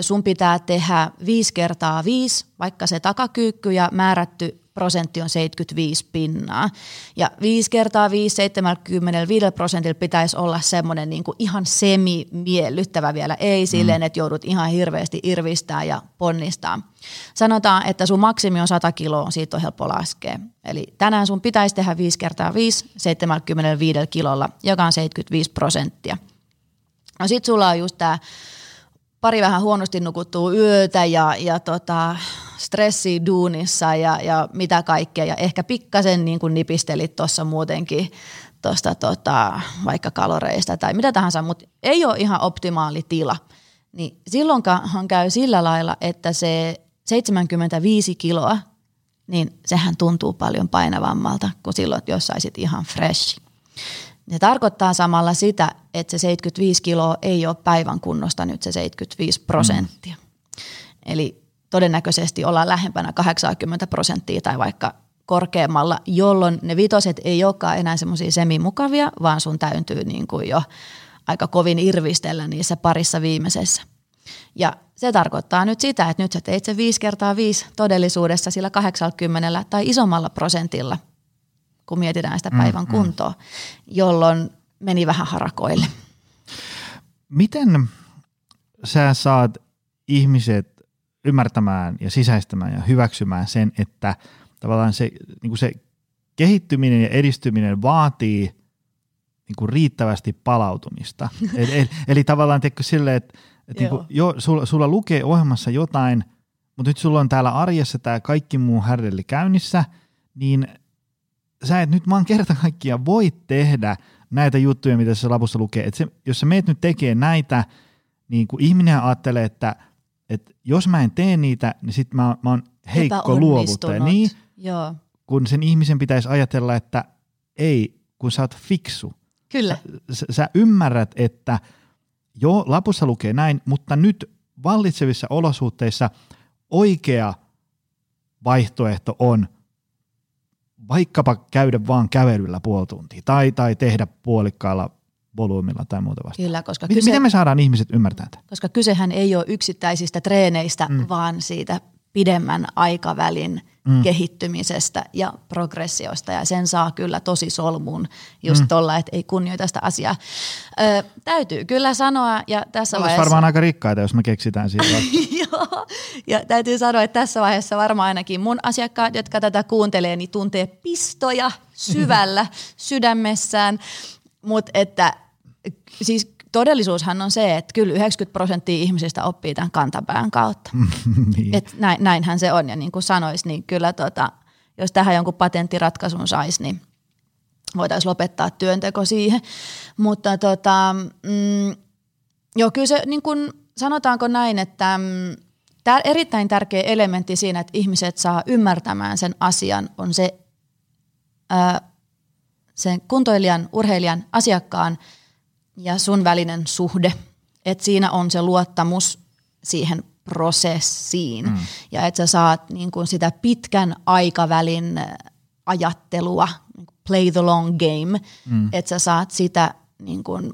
sun pitää tehdä viisi kertaa viisi, vaikka se takakyykky ja määrätty prosentti on 75 pinnaa. Ja 5 kertaa 5, 75 prosentilla pitäisi olla semmoinen niin ihan semi-miellyttävä vielä, ei silleen, että joudut ihan hirveästi irvistää ja ponnistaa. Sanotaan, että sun maksimi on 100 kiloa, siitä on helppo laskea. Eli tänään sun pitäisi tehdä 5 kertaa 5, 75 kilolla, joka on 75 prosenttia. No sit sulla on just tää pari vähän huonosti nukuttua yötä ja, ja tota, stressi duunissa ja, ja mitä kaikkea. Ja ehkä pikkasen niin kuin nipistelit tuossa muutenkin tuosta tota, vaikka kaloreista tai mitä tahansa, mutta ei ole ihan optimaali tila. Niin silloinkaan käy sillä lailla, että se 75 kiloa, niin sehän tuntuu paljon painavammalta kuin silloin, jos saisit ihan fresh. Se tarkoittaa samalla sitä, että se 75 kiloa ei ole päivän kunnosta nyt se 75 prosenttia. Mm. Eli todennäköisesti ollaan lähempänä 80 prosenttia tai vaikka korkeammalla, jolloin ne vitoset ei olekaan enää semmoisia semimukavia, vaan sun täytyy niin kuin jo aika kovin irvistellä niissä parissa viimeisessä. Ja se tarkoittaa nyt sitä, että nyt sä teit se 5 kertaa 5 todellisuudessa sillä 80 tai isommalla prosentilla, kun mietitään sitä mm, päivän mm, kuntoa, jolloin meni vähän harakoille. Miten sä saat ihmiset ymmärtämään ja sisäistämään ja hyväksymään sen, että tavallaan se, niin kuin se kehittyminen ja edistyminen vaatii niin kuin riittävästi palautumista. <laughs> eli, eli, eli tavallaan teikö silleen, että, että niin kuin, jo, sulla, sulla lukee ohjelmassa jotain, mutta nyt sulla on täällä arjessa tämä kaikki muu härdelli käynnissä, niin sä et nyt vaan kerta kaikkiaan voi tehdä näitä juttuja, mitä se lapussa lukee. Et se, jos sä meet nyt tekee näitä, niin kuin ihminen ajattelee, että että jos mä en tee niitä, niin sit mä, mä oon heikko luovuttaja. Niin, Joo. kun sen ihmisen pitäisi ajatella, että ei, kun sä oot fiksu. Kyllä. Sä, sä ymmärrät, että joo, lapussa lukee näin, mutta nyt vallitsevissa olosuhteissa oikea vaihtoehto on vaikkapa käydä vaan kävelyllä puoli tuntia tai, tai tehdä puolikkaalla volyymilla tai muuta vastaavaa. Kyllä, koska kyse, Miten me saadaan ihmiset ymmärtämään tätä? Koska kysehän ei ole yksittäisistä treeneistä, mm. vaan siitä pidemmän aikavälin mm. kehittymisestä ja progressiosta ja sen saa kyllä tosi solmuun just mm. tuolla, että ei kunnioita sitä asiaa. Ö, täytyy kyllä sanoa ja tässä Olisi vaiheessa... varmaan aika rikkaita, jos me keksitään siitä. <laughs> Joo, ja täytyy sanoa, että tässä vaiheessa varmaan ainakin mun asiakkaat, jotka tätä kuuntelee, niin tuntee pistoja syvällä <laughs> sydämessään, mutta että siis todellisuushan on se, että kyllä 90 prosenttia ihmisistä oppii tämän kantapään kautta. <laughs> niin. Et näin, näinhän se on ja niin kuin sanois, niin kyllä tota, jos tähän jonkun patenttiratkaisun saisi, niin voitaisiin lopettaa työnteko siihen. Mutta tota, mm, joo, kyllä se niin kuin sanotaanko näin, että mm, tää erittäin tärkeä elementti siinä, että ihmiset saa ymmärtämään sen asian, on se ää, sen kuntoilijan, urheilijan, asiakkaan – ja sun välinen suhde. Että siinä on se luottamus siihen prosessiin mm. ja että sä saat niin kun sitä pitkän aikavälin ajattelua, play the long game, mm. että sä saat sitä niin kun,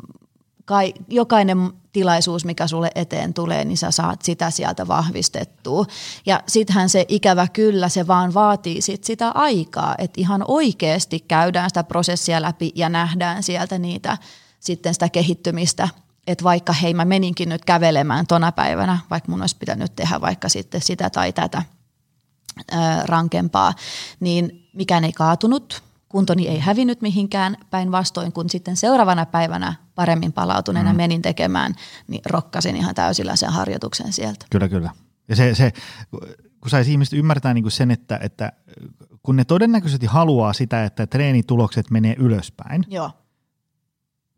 kai, jokainen tilaisuus, mikä sulle eteen tulee, niin sä saat sitä sieltä vahvistettua. Ja sittenhän se ikävä kyllä, se vaan vaatii sit sitä aikaa, että ihan oikeasti käydään sitä prosessia läpi ja nähdään sieltä niitä – sitten sitä kehittymistä, että vaikka hei mä meninkin nyt kävelemään tona päivänä, vaikka mun olisi pitänyt tehdä vaikka sitten sitä tai tätä ää, rankempaa, niin mikään ei kaatunut, kuntoni ei hävinnyt mihinkään päinvastoin, kun sitten seuraavana päivänä paremmin palautuneena mm. menin tekemään, niin rokkasin ihan täysillä sen harjoituksen sieltä. Kyllä, kyllä. Ja se, se kun saisi ihmiset ymmärtää niin kuin sen, että, että kun ne todennäköisesti haluaa sitä, että treenitulokset menee ylöspäin, Joo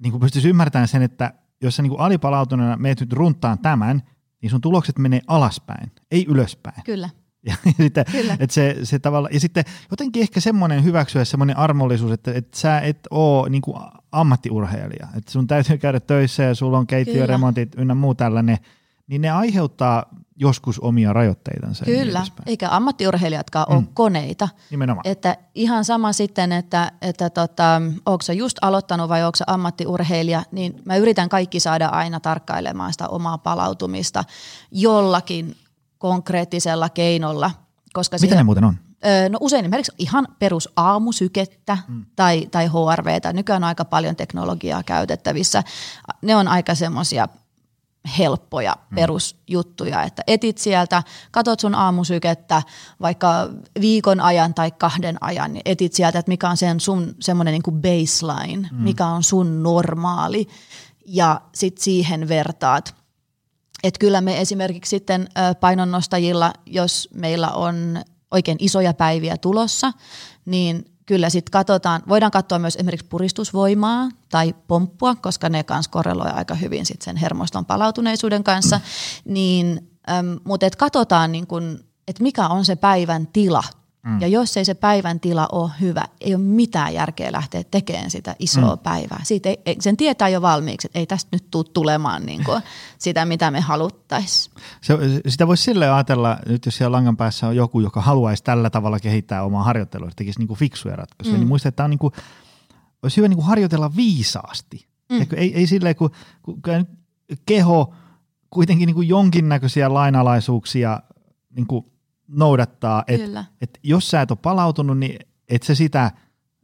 niin kuin pystyisi ymmärtämään sen, että jos sä niin kuin alipalautuneena meet nyt runtaan tämän, niin sun tulokset menee alaspäin, ei ylöspäin. Kyllä. <laughs> Ja, sitten, Kyllä. Että se, se tavalla, ja sitten jotenkin ehkä semmoinen hyväksyä semmoinen armollisuus, että, että sä et ole niin kuin ammattiurheilija. Että sun täytyy käydä töissä ja sulla on keittiöremontit ynnä muu tällainen, niin ne aiheuttaa joskus omia rajoitteitansa. Kyllä, niin eikä ammattiurheilijatkaan mm. ole koneita. Nimenomaan. Että ihan sama sitten, että, että tota, onko just aloittanut vai onko ammattiurheilija, niin mä yritän kaikki saada aina tarkkailemaan sitä omaa palautumista jollakin konkreettisella keinolla. Koska Mitä siihen, ne muuten on? No usein esimerkiksi ihan perus aamusykettä mm. tai, tai HRVtä. Nykyään on aika paljon teknologiaa käytettävissä. Ne on aika semmoisia helppoja mm. perusjuttuja, että etit sieltä, katot sun aamusykettä vaikka viikon ajan tai kahden ajan, niin etit sieltä, että mikä on sen sun semmoinen niin kuin baseline, mm. mikä on sun normaali ja sitten siihen vertaat. Että kyllä me esimerkiksi sitten painonnostajilla, jos meillä on oikein isoja päiviä tulossa, niin kyllä sitten katsotaan, voidaan katsoa myös esimerkiksi puristusvoimaa tai pomppua, koska ne kanssa korreloi aika hyvin sit sen hermoston palautuneisuuden kanssa, niin, äm, mutta et katsotaan niin kun, että mikä on se päivän tila. Mm. Ja jos ei se päivän tila ole hyvä, ei ole mitään järkeä lähteä tekemään sitä isoa mm. päivää. Siitä ei, sen tietää jo valmiiksi, että ei tästä nyt tule tulemaan niin kuin <laughs> sitä, mitä me haluttaisiin. sitä voisi sille ajatella, nyt jos siellä langan päässä on joku, joka haluaisi tällä tavalla kehittää omaa harjoittelua, että tekisi niin kuin fiksuja ratkaisuja, mm. niin muista, että tämä on niin kuin, olisi hyvä niin kuin harjoitella viisaasti. Mm. Ei, ei silleen, kun, kun keho kuitenkin niin kuin jonkinnäköisiä lainalaisuuksia niin kuin noudattaa, että et jos sä et ole palautunut, niin et se sitä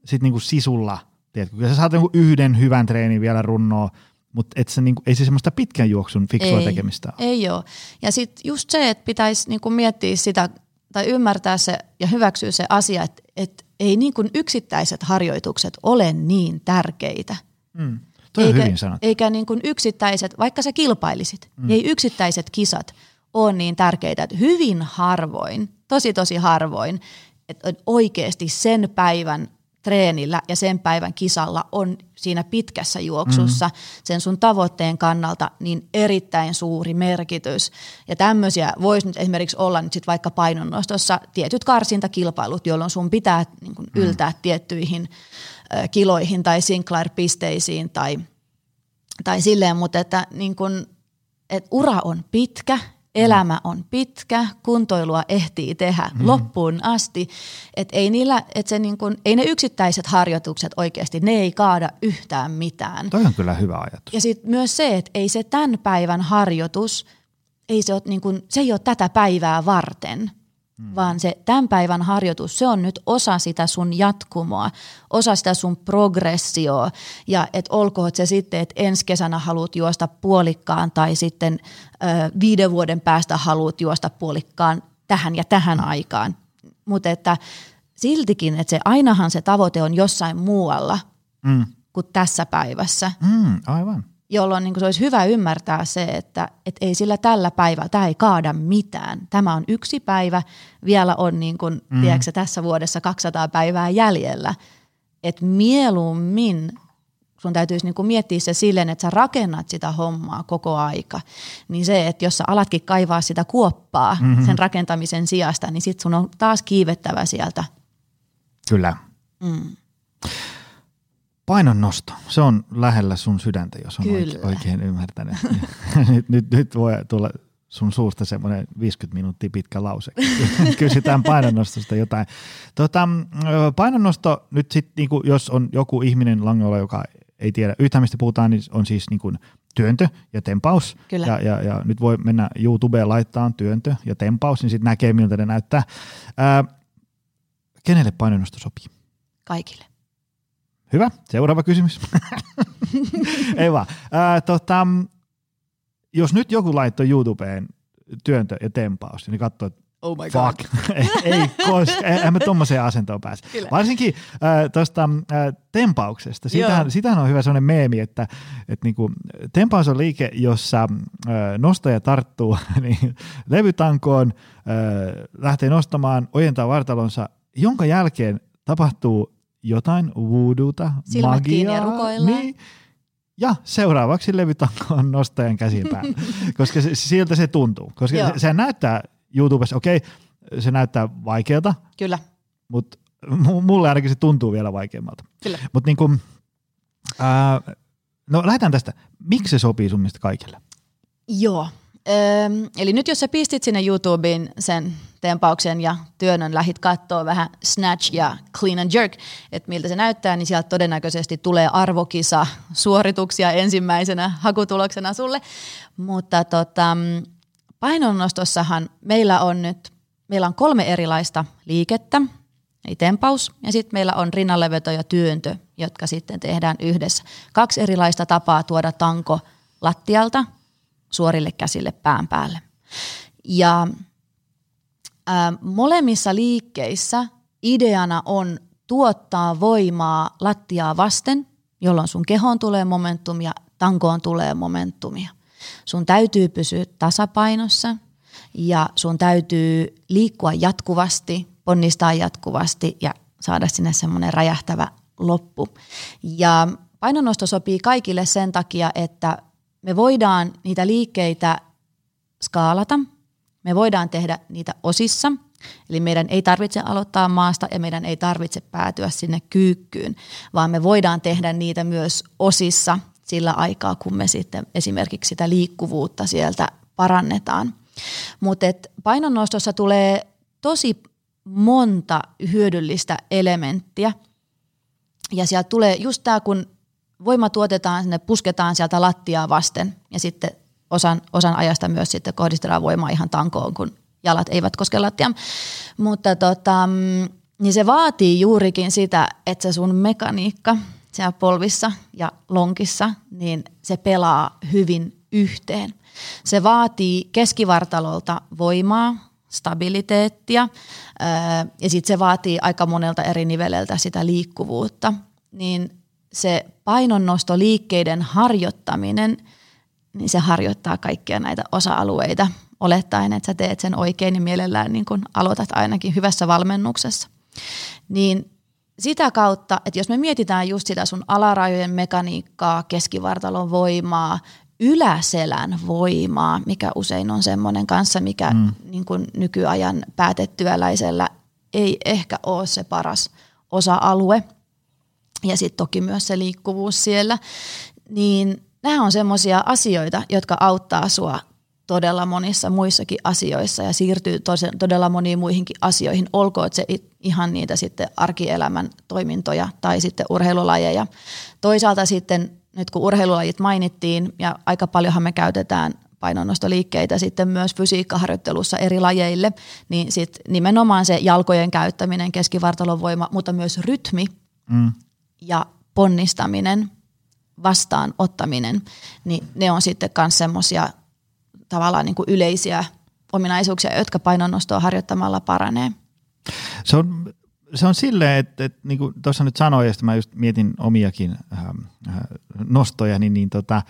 sit niinku sisulla, tiedätkö, kyllä sä saat niinku yhden hyvän treenin vielä runnoa, mutta et se niinku, ei se semmoista pitkän juoksun fiksua ei, tekemistä ole. Ei ole. Ja sitten just se, että pitäisi niinku miettiä sitä tai ymmärtää se ja hyväksyä se asia, että et ei niinku yksittäiset harjoitukset ole niin tärkeitä. Mm. Toi eikä, hyvin sanottu. Eikä niin kuin yksittäiset, vaikka sä kilpailisit, mm. ei yksittäiset kisat on niin tärkeitä, että hyvin harvoin, tosi tosi harvoin, että oikeasti sen päivän treenillä ja sen päivän kisalla on siinä pitkässä juoksussa mm. sen sun tavoitteen kannalta niin erittäin suuri merkitys. Ja tämmöisiä voisi nyt esimerkiksi olla nyt sit vaikka painonnostossa tietyt karsintakilpailut, jolloin sun pitää niin kun mm. yltää tiettyihin ö, kiloihin tai Sinclair-pisteisiin tai, tai silleen, mutta että niin kun, et ura on pitkä elämä on pitkä, kuntoilua ehtii tehdä mm. loppuun asti, että ei, niillä, et se niin kun, ei ne yksittäiset harjoitukset oikeasti, ne ei kaada yhtään mitään. Toi on kyllä hyvä ajatus. Ja sitten myös se, että ei se tämän päivän harjoitus, ei se, ole niin kun, se ei ole tätä päivää varten – Mm. Vaan se tämän päivän harjoitus, se on nyt osa sitä sun jatkumoa, osa sitä sun progressioa. Ja et olkoon se sitten, että ensi kesänä haluat juosta puolikkaan tai sitten ö, viiden vuoden päästä haluat juosta puolikkaan tähän ja tähän aikaan. Mutta että siltikin, että se ainahan se tavoite on jossain muualla mm. kuin tässä päivässä. Mm, aivan jolloin niin se olisi hyvä ymmärtää se, että et ei sillä tällä päivällä, tämä ei kaada mitään. Tämä on yksi päivä, vielä on niin kuin, mm. tiedätkö, tässä vuodessa 200 päivää jäljellä. Että mieluummin sun täytyisi niin kuin miettiä se silleen, että sä rakennat sitä hommaa koko aika. Niin se, että jos sä alatkin kaivaa sitä kuoppaa mm-hmm. sen rakentamisen sijasta, niin sit sun on taas kiivettävä sieltä. Kyllä. Mm nosto, se on lähellä sun sydäntä, jos on Kyllä. oikein ymmärtänyt. <laughs> nyt, nyt, nyt voi tulla sun suusta semmoinen 50 minuuttia pitkä lause. <laughs> Kysytään painonnostosta jotain. Tota, painonnosto nyt sitten, niinku, jos on joku ihminen langolla, joka ei tiedä yhtään mistä puhutaan, niin on siis niinku työntö ja tempaus. Kyllä. Ja, ja, ja nyt voi mennä YouTubeen laittaa työntö ja tempaus, niin sitten näkee miltä ne näyttää. Ää, kenelle painonnosto sopii? Kaikille. Hyvä, seuraava kysymys. <laughs> Ei vaan. Ää, tota, jos nyt joku laittoi YouTubeen työntö ja tempaus, niin katsoo, että Oh my God. Fuck. <laughs> ei, ei koska, <laughs> eihän me tuommoiseen asentoon pääse. Kyllä. Varsinkin äh, tuosta äh, tempauksesta. Sitähän, sitähän on hyvä sellainen meemi, että, että niinku, tempaus on liike, jossa äh, nostaja tarttuu niin levytankoon, äh, lähtee nostamaan, ojentaa vartalonsa, jonka jälkeen tapahtuu jotain voodota, Silmät magiaa. ja Niin, ja seuraavaksi levytanko on nostajan käsin päällä, <laughs> koska se, siltä se tuntuu. Koska se, se näyttää YouTubessa, okei, okay, se näyttää vaikealta. Kyllä. Mutta mulle ainakin se tuntuu vielä vaikeammalta. Kyllä. Mutta niin kuin, äh, no lähdetään tästä. Miksi se sopii sun mielestä kaikille? Joo, Öö, eli nyt jos sä pistit sinne YouTubeen sen tempauksen ja työnnön lähit katsoa vähän snatch ja clean and jerk, että miltä se näyttää, niin sieltä todennäköisesti tulee arvokisa suorituksia ensimmäisenä hakutuloksena sulle. Mutta tota, painonnostossahan meillä on nyt meillä on kolme erilaista liikettä – eli tempaus, ja sitten meillä on rinnalleveto ja työntö, jotka sitten tehdään yhdessä. Kaksi erilaista tapaa tuoda tanko lattialta suorille käsille pään päälle. Ja molemmissa liikkeissä ideana on tuottaa voimaa lattiaa vasten, jolloin sun kehoon tulee momentumia, tankoon tulee momentumia. Sun täytyy pysyä tasapainossa ja sun täytyy liikkua jatkuvasti, ponnistaa jatkuvasti ja saada sinne semmoinen räjähtävä loppu. Ja painonnosto sopii kaikille sen takia, että me voidaan niitä liikkeitä skaalata, me voidaan tehdä niitä osissa, eli meidän ei tarvitse aloittaa maasta ja meidän ei tarvitse päätyä sinne kyykkyyn, vaan me voidaan tehdä niitä myös osissa sillä aikaa, kun me sitten esimerkiksi sitä liikkuvuutta sieltä parannetaan. Mutta painonnostossa tulee tosi monta hyödyllistä elementtiä. Ja sieltä tulee just tämä, kun voima tuotetaan, sinne pusketaan sieltä lattiaa vasten ja sitten osan, osan ajasta myös sitten kohdistetaan voimaa ihan tankoon, kun jalat eivät koske lattiaa. Mutta tota, niin se vaatii juurikin sitä, että se sun mekaniikka siellä polvissa ja lonkissa, niin se pelaa hyvin yhteen. Se vaatii keskivartalolta voimaa, stabiliteettia ja sitten se vaatii aika monelta eri niveleltä sitä liikkuvuutta. Niin se painonnostoliikkeiden harjoittaminen, niin se harjoittaa kaikkia näitä osa-alueita olettaen, että sä teet sen oikein niin mielellään niin kun aloitat ainakin hyvässä valmennuksessa. Niin sitä kautta, että jos me mietitään just sitä sun alarajojen mekaniikkaa, keskivartalon voimaa, yläselän voimaa, mikä usein on semmoinen kanssa, mikä mm. niin kuin nykyajan päätetyöläisellä ei ehkä ole se paras osa-alue. Ja sitten toki myös se liikkuvuus siellä. Niin nämä on semmoisia asioita, jotka auttaa sua todella monissa muissakin asioissa ja siirtyy todella moniin muihinkin asioihin, olkoon se ihan niitä sitten arkielämän toimintoja tai sitten urheilulajeja. Toisaalta sitten nyt kun urheilulajit mainittiin ja aika paljonhan me käytetään painonnostoliikkeitä sitten myös fysiikkaharjoittelussa eri lajeille, niin sitten nimenomaan se jalkojen käyttäminen, keskivartalon voima, mutta myös rytmi mm. ja ponnistaminen, vastaanottaminen, niin ne on sitten myös semmoisia tavallaan niin kuin yleisiä ominaisuuksia, jotka painonnostoa harjoittamalla paranee. Se on, se on silleen, että, että niin kuin tuossa nyt sanoin, ja mä just mietin omiakin äh, äh, nostoja, niin, niin tota,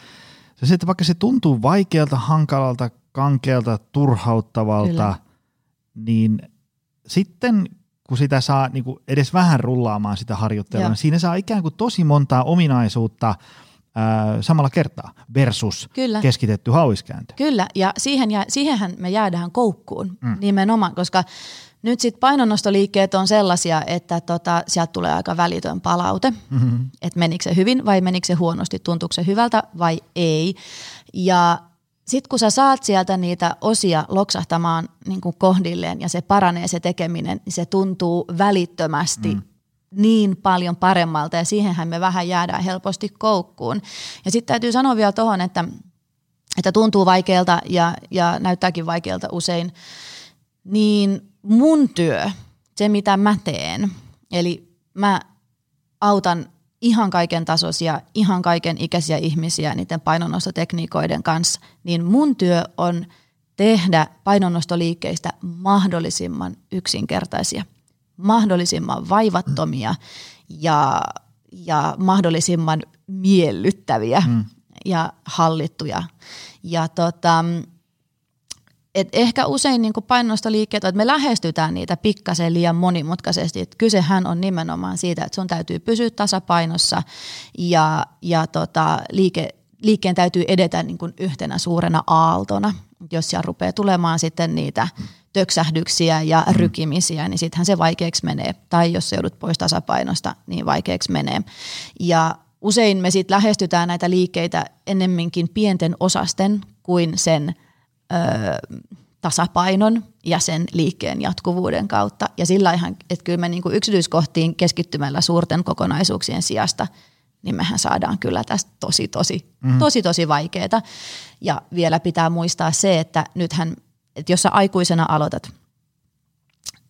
se, että vaikka se tuntuu vaikealta, hankalalta, kankealta, turhauttavalta, Kyllä. niin sitten kun sitä saa niin kuin edes vähän rullaamaan sitä harjoittelua, niin siinä saa ikään kuin tosi montaa ominaisuutta – samalla kertaa versus Kyllä. keskitetty hauiskääntö. Kyllä, ja, siihen ja siihenhän me jäädään koukkuun mm. nimenomaan, koska nyt sitten painonnostoliikkeet on sellaisia, että tota, sieltä tulee aika välitön palaute, mm-hmm. että menikö se hyvin vai menikö se huonosti, tuntuuko se hyvältä vai ei. Ja sitten kun sä saat sieltä niitä osia loksahtamaan niin kuin kohdilleen ja se paranee se tekeminen, niin se tuntuu välittömästi mm niin paljon paremmalta ja siihenhän me vähän jäädään helposti koukkuun. Ja sitten täytyy sanoa vielä tuohon, että, että tuntuu vaikealta ja, ja näyttääkin vaikealta usein, niin mun työ, se mitä mä teen, eli mä autan ihan kaiken tasoisia, ihan kaiken ikäisiä ihmisiä niiden painonnostotekniikoiden kanssa, niin mun työ on tehdä painonnostoliikkeistä mahdollisimman yksinkertaisia – mahdollisimman vaivattomia ja, ja mahdollisimman miellyttäviä mm. ja hallittuja. Ja tota, et ehkä usein niin painostoliikkeet, että me lähestytään niitä pikkasen liian monimutkaisesti. Et kysehän on nimenomaan siitä, että sun täytyy pysyä tasapainossa ja, ja tota, liike, liikkeen täytyy edetä niin kuin yhtenä suurena aaltona. Jos siellä rupeaa tulemaan sitten niitä – töksähdyksiä ja mm. rykimisiä, niin sittenhän se vaikeaksi menee. Tai jos se joudut pois tasapainosta, niin vaikeaksi menee. Ja usein me sitten lähestytään näitä liikkeitä ennemminkin pienten osasten kuin sen ö, tasapainon ja sen liikkeen jatkuvuuden kautta. Ja sillä ihan, että kyllä me niinku yksityiskohtiin keskittymällä suurten kokonaisuuksien sijasta, niin mehän saadaan kyllä tästä tosi, tosi, mm. tosi, tosi vaikeaa. Ja vielä pitää muistaa se, että nythän että jos sä aikuisena aloitat,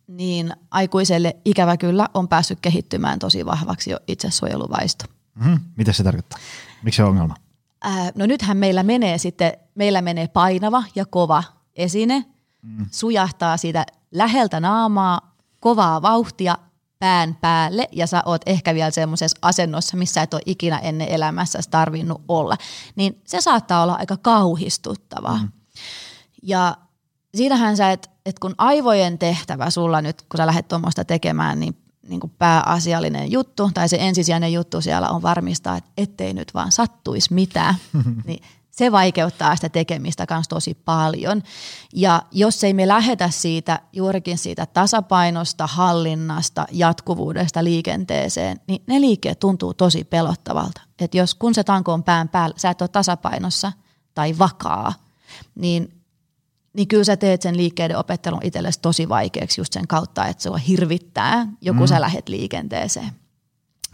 niin aikuiselle ikävä kyllä on päässyt kehittymään tosi vahvaksi jo itsesuojeluvaisto. Mm-hmm. Mitä se tarkoittaa? Miksi se on ongelma? Ää, no nythän meillä menee sitten, meillä menee painava ja kova esine, mm. sujahtaa siitä läheltä naamaa, kovaa vauhtia pään päälle ja sä oot ehkä vielä semmoisessa asennossa, missä et ole ikinä ennen elämässä tarvinnut olla, niin se saattaa olla aika kauhistuttavaa. Mm. Ja siinähän sä, että et kun aivojen tehtävä sulla nyt, kun sä lähdet tuommoista tekemään, niin, niin kuin pääasiallinen juttu tai se ensisijainen juttu siellä on varmistaa, että ettei nyt vaan sattuisi mitään, <laughs> niin se vaikeuttaa sitä tekemistä myös tosi paljon. Ja jos ei me lähetä siitä juurikin siitä tasapainosta, hallinnasta, jatkuvuudesta liikenteeseen, niin ne liikkeet tuntuu tosi pelottavalta. Että jos kun se tanko on pään päällä, sä et ole tasapainossa tai vakaa, niin niin kyllä sä teet sen liikkeiden opettelun itsellesi tosi vaikeaksi just sen kautta, että se on hirvittää, joku mm. sä lähet liikenteeseen.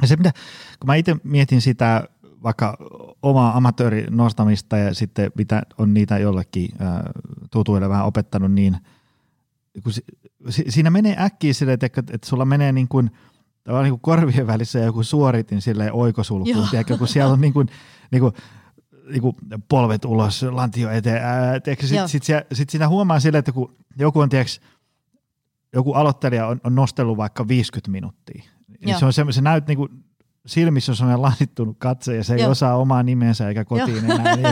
Ja se, mitä, kun mä itse mietin sitä vaikka omaa amatöörin nostamista ja sitten mitä on niitä jollekin äh, tutuille vähän opettanut, niin kun si, si, siinä menee äkkiä sille, että, että sulla menee niin kuin, niin kuin korvien välissä joku suoritin sille oikosulkuun, kun siellä on niin kuin, niin kuin niinku polvet ulos, lantio eteen. Sitten sit, sit, sit siinä huomaa sille, että kun joku on, tiiäks, joku aloittelija on, on nostellut vaikka 50 minuuttia, niin se, on se, se näyt niinku, silmissä on sellainen lasittunut katse ja se ei Joo. osaa omaa nimensä eikä kotiin Joo. enää. Niin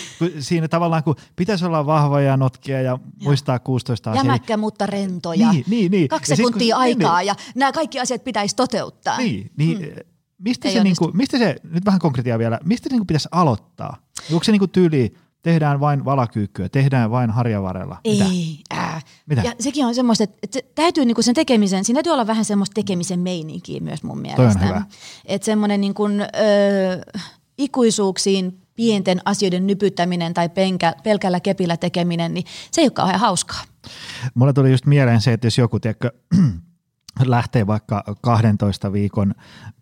<laughs> siinä tavallaan, kun pitäisi olla vahva ja notkia ja Joo. muistaa 16 asiaa. Jämäkkä, mutta rentoja. Niin, niin, niin. Kaksi ja sekuntia sit, kun, aikaa niin, ja nämä kaikki asiat pitäisi toteuttaa. Niin, niin hmm mistä se, niinku, mistä se, nyt vähän konkreettia vielä, mistä se niinku pitäisi aloittaa? Onko se niinku tyyli, tehdään vain valakyykkyä, tehdään vain harjavarella? Ei, Äh. Mitä? Ja sekin on semmoista, että täytyy niinku sen tekemisen, siinä täytyy olla vähän semmoista tekemisen meininkiä myös mun mielestä. Toi on hyvä. Että semmoinen niinku, ö, ikuisuuksiin pienten asioiden nypyttäminen tai penkä, pelkällä kepillä tekeminen, niin se ei ole kauhean hauskaa. Mulle tuli just mieleen se, että jos joku, tiedätkö, lähtee vaikka 12 viikon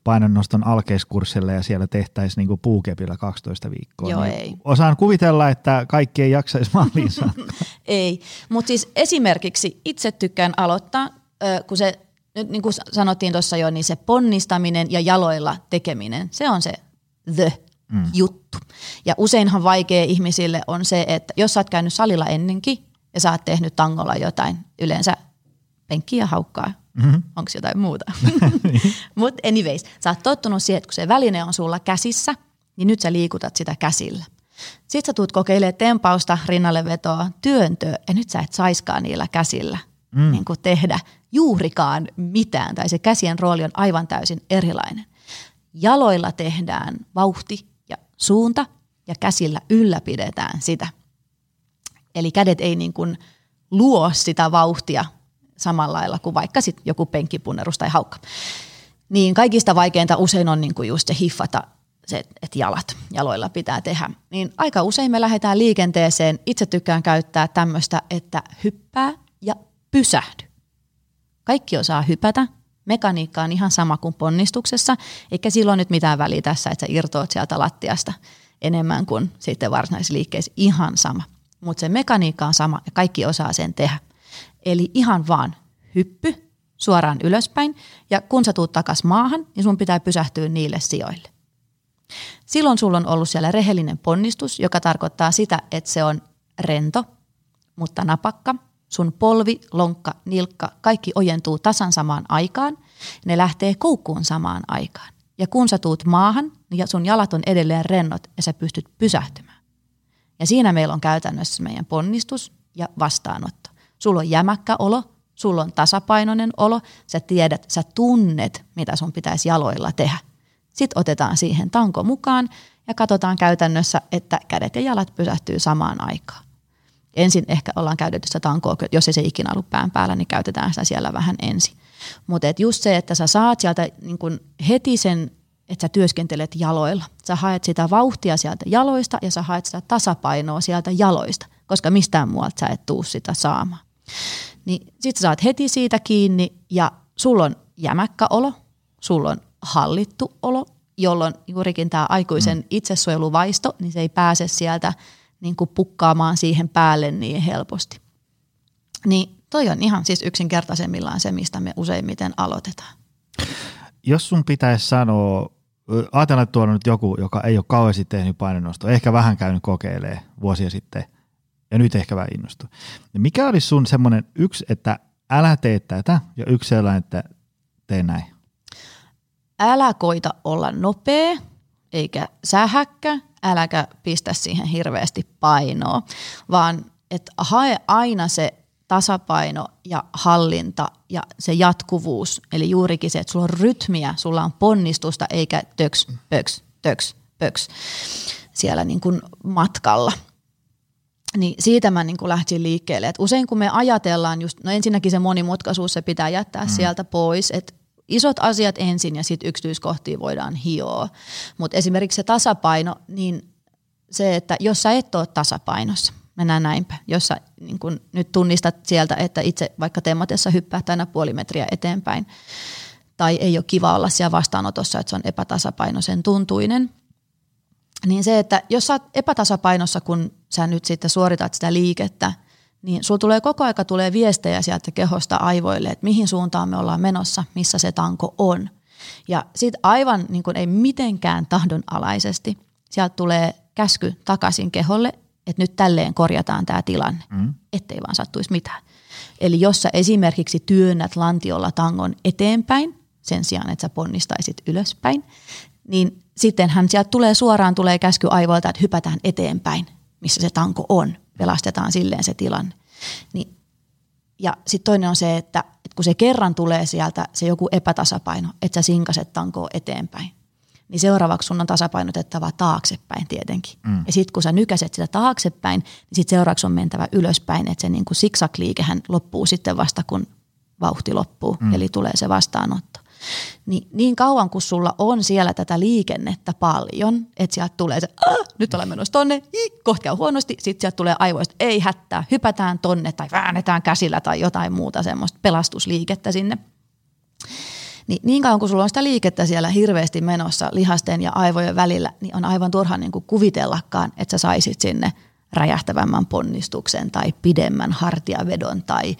painonnoston alkeiskurssille ja siellä tehtäisiin niin puukepillä 12 viikkoa. Joo, niin ei. Osaan kuvitella, että kaikki ei jaksaisi maaliin <laughs> Ei, mutta siis esimerkiksi itse tykkään aloittaa, kun se, nyt niin kuin sanottiin tuossa jo, niin se ponnistaminen ja jaloilla tekeminen, se on se the mm. juttu. Ja useinhan vaikea ihmisille on se, että jos sä oot käynyt salilla ennenkin ja sä oot tehnyt tangolla jotain, yleensä penkkiä haukkaa Mm-hmm. Onko jotain muuta? <laughs> Mutta anyways, sä oot tottunut siihen, että kun se väline on sulla käsissä, niin nyt sä liikutat sitä käsillä. Sitten sä tuut kokeilemaan tempausta, rinnalle vetoa, työntöä, ja nyt sä et saiskaan niillä käsillä mm. niin kuin tehdä juurikaan mitään, tai se käsien rooli on aivan täysin erilainen. Jaloilla tehdään vauhti ja suunta, ja käsillä ylläpidetään sitä. Eli kädet ei niin kuin luo sitä vauhtia samalla lailla kuin vaikka sit joku penkkipunnerus tai haukka. Niin kaikista vaikeinta usein on niinku just se hiffata se, että jalat, jaloilla pitää tehdä. Niin aika usein me lähdetään liikenteeseen. Itse tykkään käyttää tämmöistä, että hyppää ja pysähdy. Kaikki osaa hypätä. Mekaniikka on ihan sama kuin ponnistuksessa, eikä silloin nyt mitään väliä tässä, että sä irtoat sieltä lattiasta enemmän kuin sitten varsinaisliikkeessä. Ihan sama. Mutta se mekaniikka on sama ja kaikki osaa sen tehdä. Eli ihan vaan hyppy suoraan ylöspäin ja kun sä tuut takas maahan, niin sun pitää pysähtyä niille sijoille. Silloin sulla on ollut siellä rehellinen ponnistus, joka tarkoittaa sitä, että se on rento, mutta napakka. Sun polvi, lonkka, nilkka, kaikki ojentuu tasan samaan aikaan. Ne lähtee koukkuun samaan aikaan. Ja kun sä tuut maahan, niin sun jalat on edelleen rennot ja sä pystyt pysähtymään. Ja siinä meillä on käytännössä meidän ponnistus ja vastaanotto. Sulla on jämäkkä olo, sulla on tasapainoinen olo, sä tiedät, sä tunnet, mitä sun pitäisi jaloilla tehdä. Sitten otetaan siihen tanko mukaan ja katsotaan käytännössä, että kädet ja jalat pysähtyy samaan aikaan. Ensin ehkä ollaan käytetty sitä tankoa, jos ei se ikinä ollut pään päällä, niin käytetään sitä siellä vähän ensin. Mutta just se, että sä saat sieltä niin kun heti sen, että sä työskentelet jaloilla. Sä haet sitä vauhtia sieltä jaloista ja sä haet sitä tasapainoa sieltä jaloista, koska mistään muualta sä et tuu sitä saamaan. Niin sit sä saat heti siitä kiinni ja sulla on jämäkkä olo, sulla on hallittu olo, jolloin juurikin tämä aikuisen mm. itsesuojeluvaisto, niin se ei pääse sieltä niin kuin pukkaamaan siihen päälle niin helposti. Niin toi on ihan siis yksinkertaisemmillaan se, mistä me useimmiten aloitetaan. Jos sun pitäisi sanoa, ajatellaan, että tuolla nyt joku, joka ei ole kauheasti tehnyt painonnostoa, ehkä vähän käynyt kokeilee vuosia sitten ja nyt ehkä vähän innostuu. Niin mikä olisi sun semmoinen yksi, että älä tee tätä ja yksi sellainen, että tee näin? Älä koita olla nopea eikä sähäkkä, äläkä pistä siihen hirveästi painoa, vaan että hae aina se tasapaino ja hallinta ja se jatkuvuus. Eli juurikin se, että sulla on rytmiä, sulla on ponnistusta eikä töks, pöks, töks, pöks siellä niin kuin matkalla. Niin siitä mä niin kuin lähtin liikkeelle. Et usein kun me ajatellaan just, no ensinnäkin se monimutkaisuus, se pitää jättää mm. sieltä pois, että isot asiat ensin ja sitten yksityiskohtia voidaan hioa. Mutta esimerkiksi se tasapaino, niin se, että jos sä et ole tasapainossa, mennään näinpä, jos sä niin kun nyt tunnistat sieltä, että itse vaikka temmatessa hyppää tänä puoli metriä eteenpäin, tai ei ole kiva olla siellä vastaanotossa, että se on epätasapainoisen tuntuinen, niin se, että jos sä oot epätasapainossa, kun sä nyt sitten suoritat sitä liikettä, niin sulla tulee koko aika tulee viestejä sieltä kehosta aivoille, että mihin suuntaan me ollaan menossa, missä se tanko on. Ja sitten aivan niin kuin ei mitenkään tahdonalaisesti, sieltä tulee käsky takaisin keholle, että nyt tälleen korjataan tämä tilanne, mm. ettei vaan sattuisi mitään. Eli jos sä esimerkiksi työnnät lantiolla tangon eteenpäin, sen sijaan, että sä ponnistaisit ylöspäin, niin sittenhän sieltä tulee suoraan tulee käsky aivoilta, että hypätään eteenpäin, missä se tanko on. Pelastetaan silleen se tilanne. Niin, ja sitten toinen on se, että, että kun se kerran tulee sieltä se joku epätasapaino, että sä sinkaset tankoa eteenpäin, niin seuraavaksi sun on tasapainotettava taaksepäin tietenkin. Mm. Ja sitten kun sä nykäset sitä taaksepäin, niin sitten seuraavaksi on mentävä ylöspäin, että se niin kuin siksak-liikehän loppuu sitten vasta, kun vauhti loppuu, mm. eli tulee se vastaanotto. Niin, niin kauan kun sulla on siellä tätä liikennettä paljon, että sieltä tulee se, nyt olemme menossa tonne, kohta käy huonosti, sitten sieltä tulee aivoista, ei hättää, hypätään tonne tai väännetään käsillä tai jotain muuta semmoista pelastusliikettä sinne. Niin, niin kauan kun sulla on sitä liikettä siellä hirveästi menossa lihasten ja aivojen välillä, niin on aivan turha niin kuin kuvitellakaan, että sä saisit sinne räjähtävämmän ponnistuksen tai pidemmän hartiavedon tai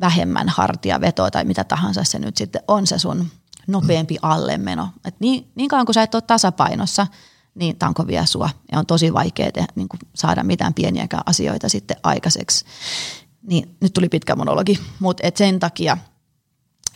vähemmän hartiavetoa tai mitä tahansa se nyt sitten on se sun nopeampi allemeno. Et niin, niin kauan kun sä et ole tasapainossa, niin tanko vie sua ja on tosi vaikea te, niin kuin saada mitään pieniäkään asioita sitten aikaiseksi. Niin, nyt tuli pitkä monologi, mutta sen takia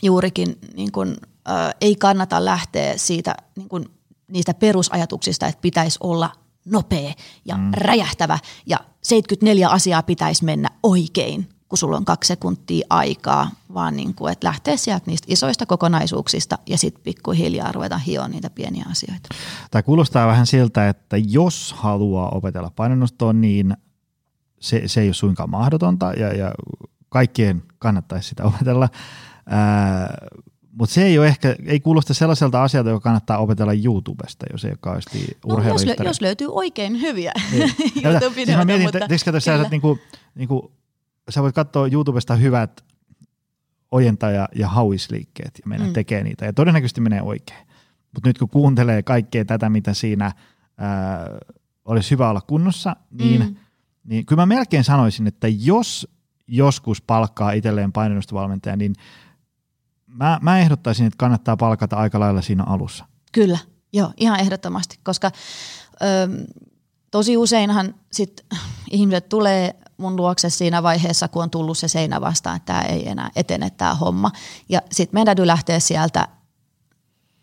juurikin niin kun, ä, ei kannata lähteä siitä niin kun, niistä perusajatuksista, että pitäisi olla nopea ja mm. räjähtävä ja 74 asiaa pitäisi mennä oikein, kun sulla on kaksi sekuntia aikaa, vaan niin kuin, että lähtee sieltä niistä isoista kokonaisuuksista ja sitten pikkuhiljaa ruveta hioa niitä pieniä asioita. Tämä kuulostaa vähän siltä, että jos haluaa opetella painonnostoa, niin se, se ei ole suinkaan mahdotonta ja, ja kaikkien kannattaisi sitä <laughs> opetella. Mutta se ei ole ehkä, ei kuulosta sellaiselta asialta, joka kannattaa opetella YouTubesta, jos ei ole kauheasti no, jos, lö, jos löytyy oikein hyviä niin. <laughs> YouTube-videoita. Siis mä mietin, mutta, että, sä, niinku, niinku, sä voit katsoa YouTubesta hyvät ojenta- ja, hauisliikkeet ja mennä mm. tekee niitä ja todennäköisesti menee oikein. Mutta nyt kun kuuntelee kaikkea tätä, mitä siinä ää, olisi hyvä olla kunnossa, niin, mm. niin kyllä mä melkein sanoisin, että jos joskus palkkaa itselleen painonnostovalmentaja, niin mä, mä ehdottaisin, että kannattaa palkata aika lailla siinä alussa. Kyllä, joo, ihan ehdottomasti, koska ö, tosi useinhan sit ihmiset tulee mun luokse siinä vaiheessa, kun on tullut se seinä vastaan, että tämä ei enää etene tämä homma. Ja sitten meidän täytyy lähteä sieltä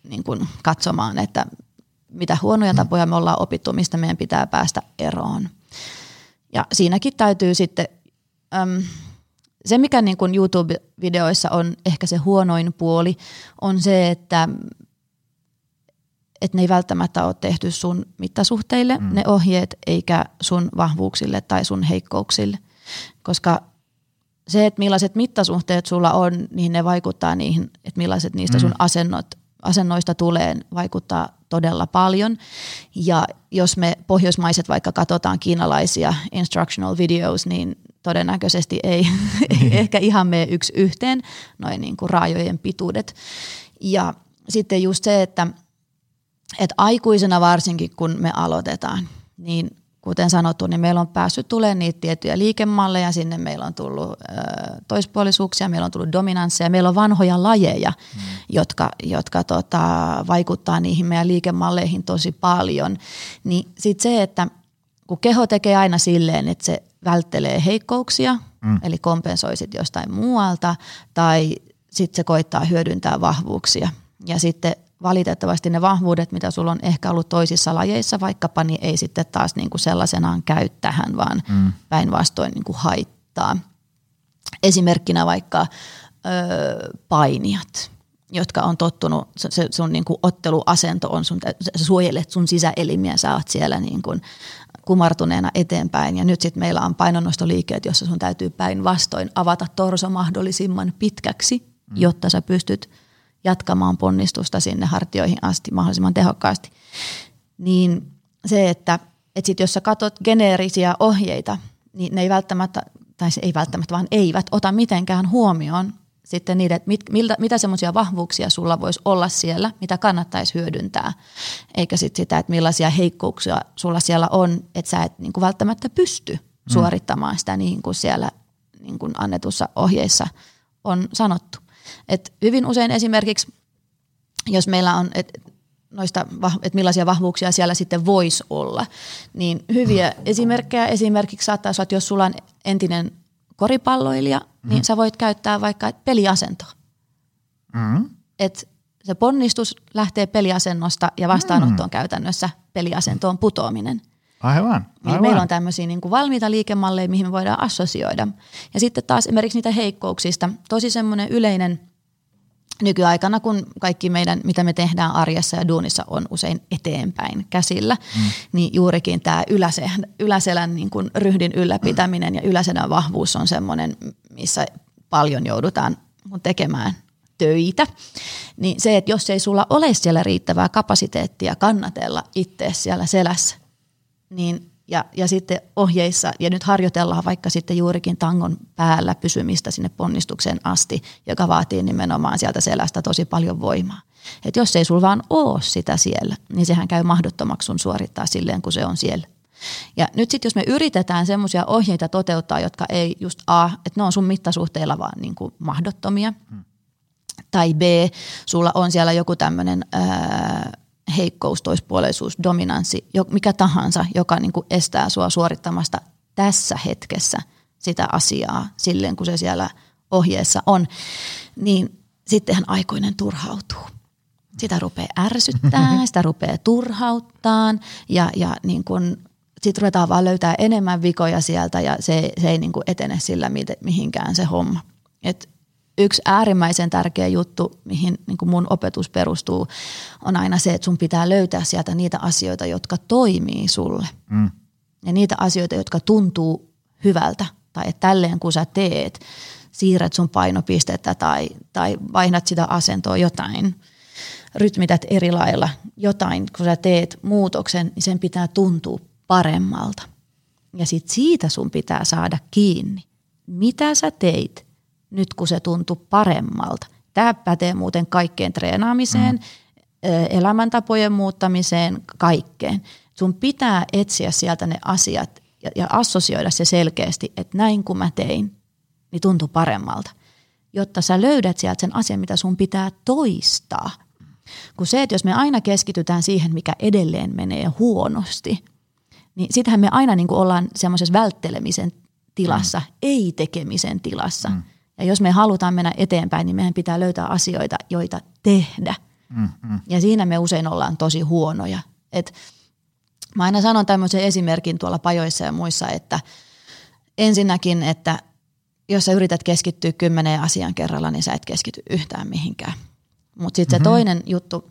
niin kun katsomaan, että mitä huonoja mm. tapoja me ollaan opittu, mistä meidän pitää päästä eroon. Ja siinäkin täytyy sitten, äm, se mikä niin YouTube-videoissa on ehkä se huonoin puoli, on se, että että ne ei välttämättä ole tehty sun mittasuhteille mm. ne ohjeet, eikä sun vahvuuksille tai sun heikkouksille. Koska se, että millaiset mittasuhteet sulla on, niin ne vaikuttaa niihin, että millaiset niistä sun mm. asennot, asennoista tulee, vaikuttaa todella paljon. Ja jos me pohjoismaiset vaikka katsotaan kiinalaisia instructional videos, niin todennäköisesti ei, ei <laughs> ehkä ihan mene yksi yhteen noin niin kuin raajojen pituudet. Ja sitten just se, että – että aikuisena varsinkin kun me aloitetaan, niin kuten sanottu, niin meillä on päässyt tulemaan niitä tiettyjä liikemalleja, sinne meillä on tullut ö, toispuolisuuksia, meillä on tullut dominansseja, meillä on vanhoja lajeja, mm. jotka, jotka tota, vaikuttaa niihin meidän liikemalleihin tosi paljon. Niin sitten se, että kun keho tekee aina silleen, että se välttelee heikkouksia, mm. eli kompensoi sit jostain muualta, tai sitten se koittaa hyödyntää vahvuuksia. Ja sitten valitettavasti ne vahvuudet, mitä sulla on ehkä ollut toisissa lajeissa vaikkapa, niin ei sitten taas niin kuin sellaisenaan käy tähän, vaan mm. päinvastoin niin kuin haittaa. Esimerkkinä vaikka ö, painijat, jotka on tottunut, se sun niin kuin otteluasento on sun, sä suojelet sun sisäelimiä, sä oot siellä niin kuin kumartuneena eteenpäin. Ja nyt sitten meillä on painonnostoliikkeet, jossa sun täytyy päinvastoin avata torso mahdollisimman pitkäksi, mm. jotta sä pystyt – jatkamaan ponnistusta sinne hartioihin asti mahdollisimman tehokkaasti. Niin se, että, että sit jos sä katsot geneerisiä ohjeita, niin ne ei välttämättä, tai se ei välttämättä, vaan eivät ota mitenkään huomioon sitten niitä, että mit, miltä, mitä semmoisia vahvuuksia sulla voisi olla siellä, mitä kannattaisi hyödyntää, eikä sitten sitä, että millaisia heikkouksia sulla siellä on, että sä et niin kuin välttämättä pysty mm. suorittamaan sitä niin kuin siellä niin kuin annetussa ohjeissa on sanottu. Et hyvin usein esimerkiksi, jos meillä on, et, noista, että millaisia vahvuuksia siellä sitten voisi olla, niin hyviä esimerkkejä esimerkiksi saattaa olla, että jos sulla on entinen koripalloilija, mm. niin sä voit käyttää vaikka peliasentoa. Mm. Et se ponnistus lähtee peliasennosta ja vastaanotto on mm. käytännössä peliasentoon putoaminen. Aivan, aivan. Niin meillä on tämmöisiä niin kuin valmiita liikemalleja, mihin me voidaan assosioida. Ja sitten taas esimerkiksi niitä heikkouksista. Tosi semmoinen yleinen nykyaikana, kun kaikki meidän, mitä me tehdään arjessa ja duunissa on usein eteenpäin käsillä, mm. niin juurikin tämä yläselän, yläselän niin kuin ryhdin ylläpitäminen ja yläselän vahvuus on semmoinen, missä paljon joudutaan tekemään töitä, niin se, että jos ei sulla ole siellä riittävää kapasiteettia kannatella itse siellä selässä, niin ja, ja sitten ohjeissa, ja nyt harjoitellaan vaikka sitten juurikin tangon päällä pysymistä sinne ponnistukseen asti, joka vaatii nimenomaan sieltä selästä tosi paljon voimaa. Et jos ei sulla vaan ole sitä siellä, niin sehän käy mahdottomaksi sun suorittaa silleen, kun se on siellä. Ja nyt sitten jos me yritetään semmoisia ohjeita toteuttaa, jotka ei just A, että ne on sun mittasuhteilla vaan niin kuin mahdottomia, hmm. tai B, sulla on siellä joku tämmöinen heikkous, toispuoleisuus, dominanssi, mikä tahansa, joka niin kuin estää sua suorittamasta tässä hetkessä sitä asiaa silleen, kun se siellä ohjeessa on, niin sittenhän aikuinen turhautuu. Sitä rupeaa ärsyttää, <laughs> sitä rupeaa turhauttaa ja, ja niin kun, sitten ruvetaan vaan löytää enemmän vikoja sieltä ja se, se ei niin kuin etene sillä mihinkään se homma. Et yksi äärimmäisen tärkeä juttu, mihin niin kuin mun opetus perustuu, on aina se, että sun pitää löytää sieltä niitä asioita, jotka toimii sulle. Mm. Ja niitä asioita, jotka tuntuu hyvältä. Tai että tälleen kun sä teet, siirrät sun painopistettä tai, tai vaihnat sitä asentoa jotain, rytmität eri lailla jotain, kun sä teet muutoksen, niin sen pitää tuntua paremmalta. Ja sit siitä sun pitää saada kiinni. Mitä sä teit nyt kun se tuntui paremmalta. Tämä pätee muuten kaikkeen treenaamiseen, mm. elämäntapojen muuttamiseen, kaikkeen. Sun pitää etsiä sieltä ne asiat ja, ja assosioida se selkeästi, että näin kun mä tein, niin tuntui paremmalta. Jotta sä löydät sieltä sen asian, mitä sun pitää toistaa. Kun se, että jos me aina keskitytään siihen, mikä edelleen menee huonosti, niin sitähän me aina niin kuin ollaan semmoisessa välttelemisen tilassa, mm. ei-tekemisen tilassa. Mm ja jos me halutaan mennä eteenpäin, niin meidän pitää löytää asioita, joita tehdä. Mm-hmm. Ja siinä me usein ollaan tosi huonoja. Et mä aina sanon tämmöisen esimerkin tuolla pajoissa ja muissa, että ensinnäkin, että jos sä yrität keskittyä kymmeneen asian kerralla, niin sä et keskity yhtään mihinkään. Mutta sitten mm-hmm. se toinen juttu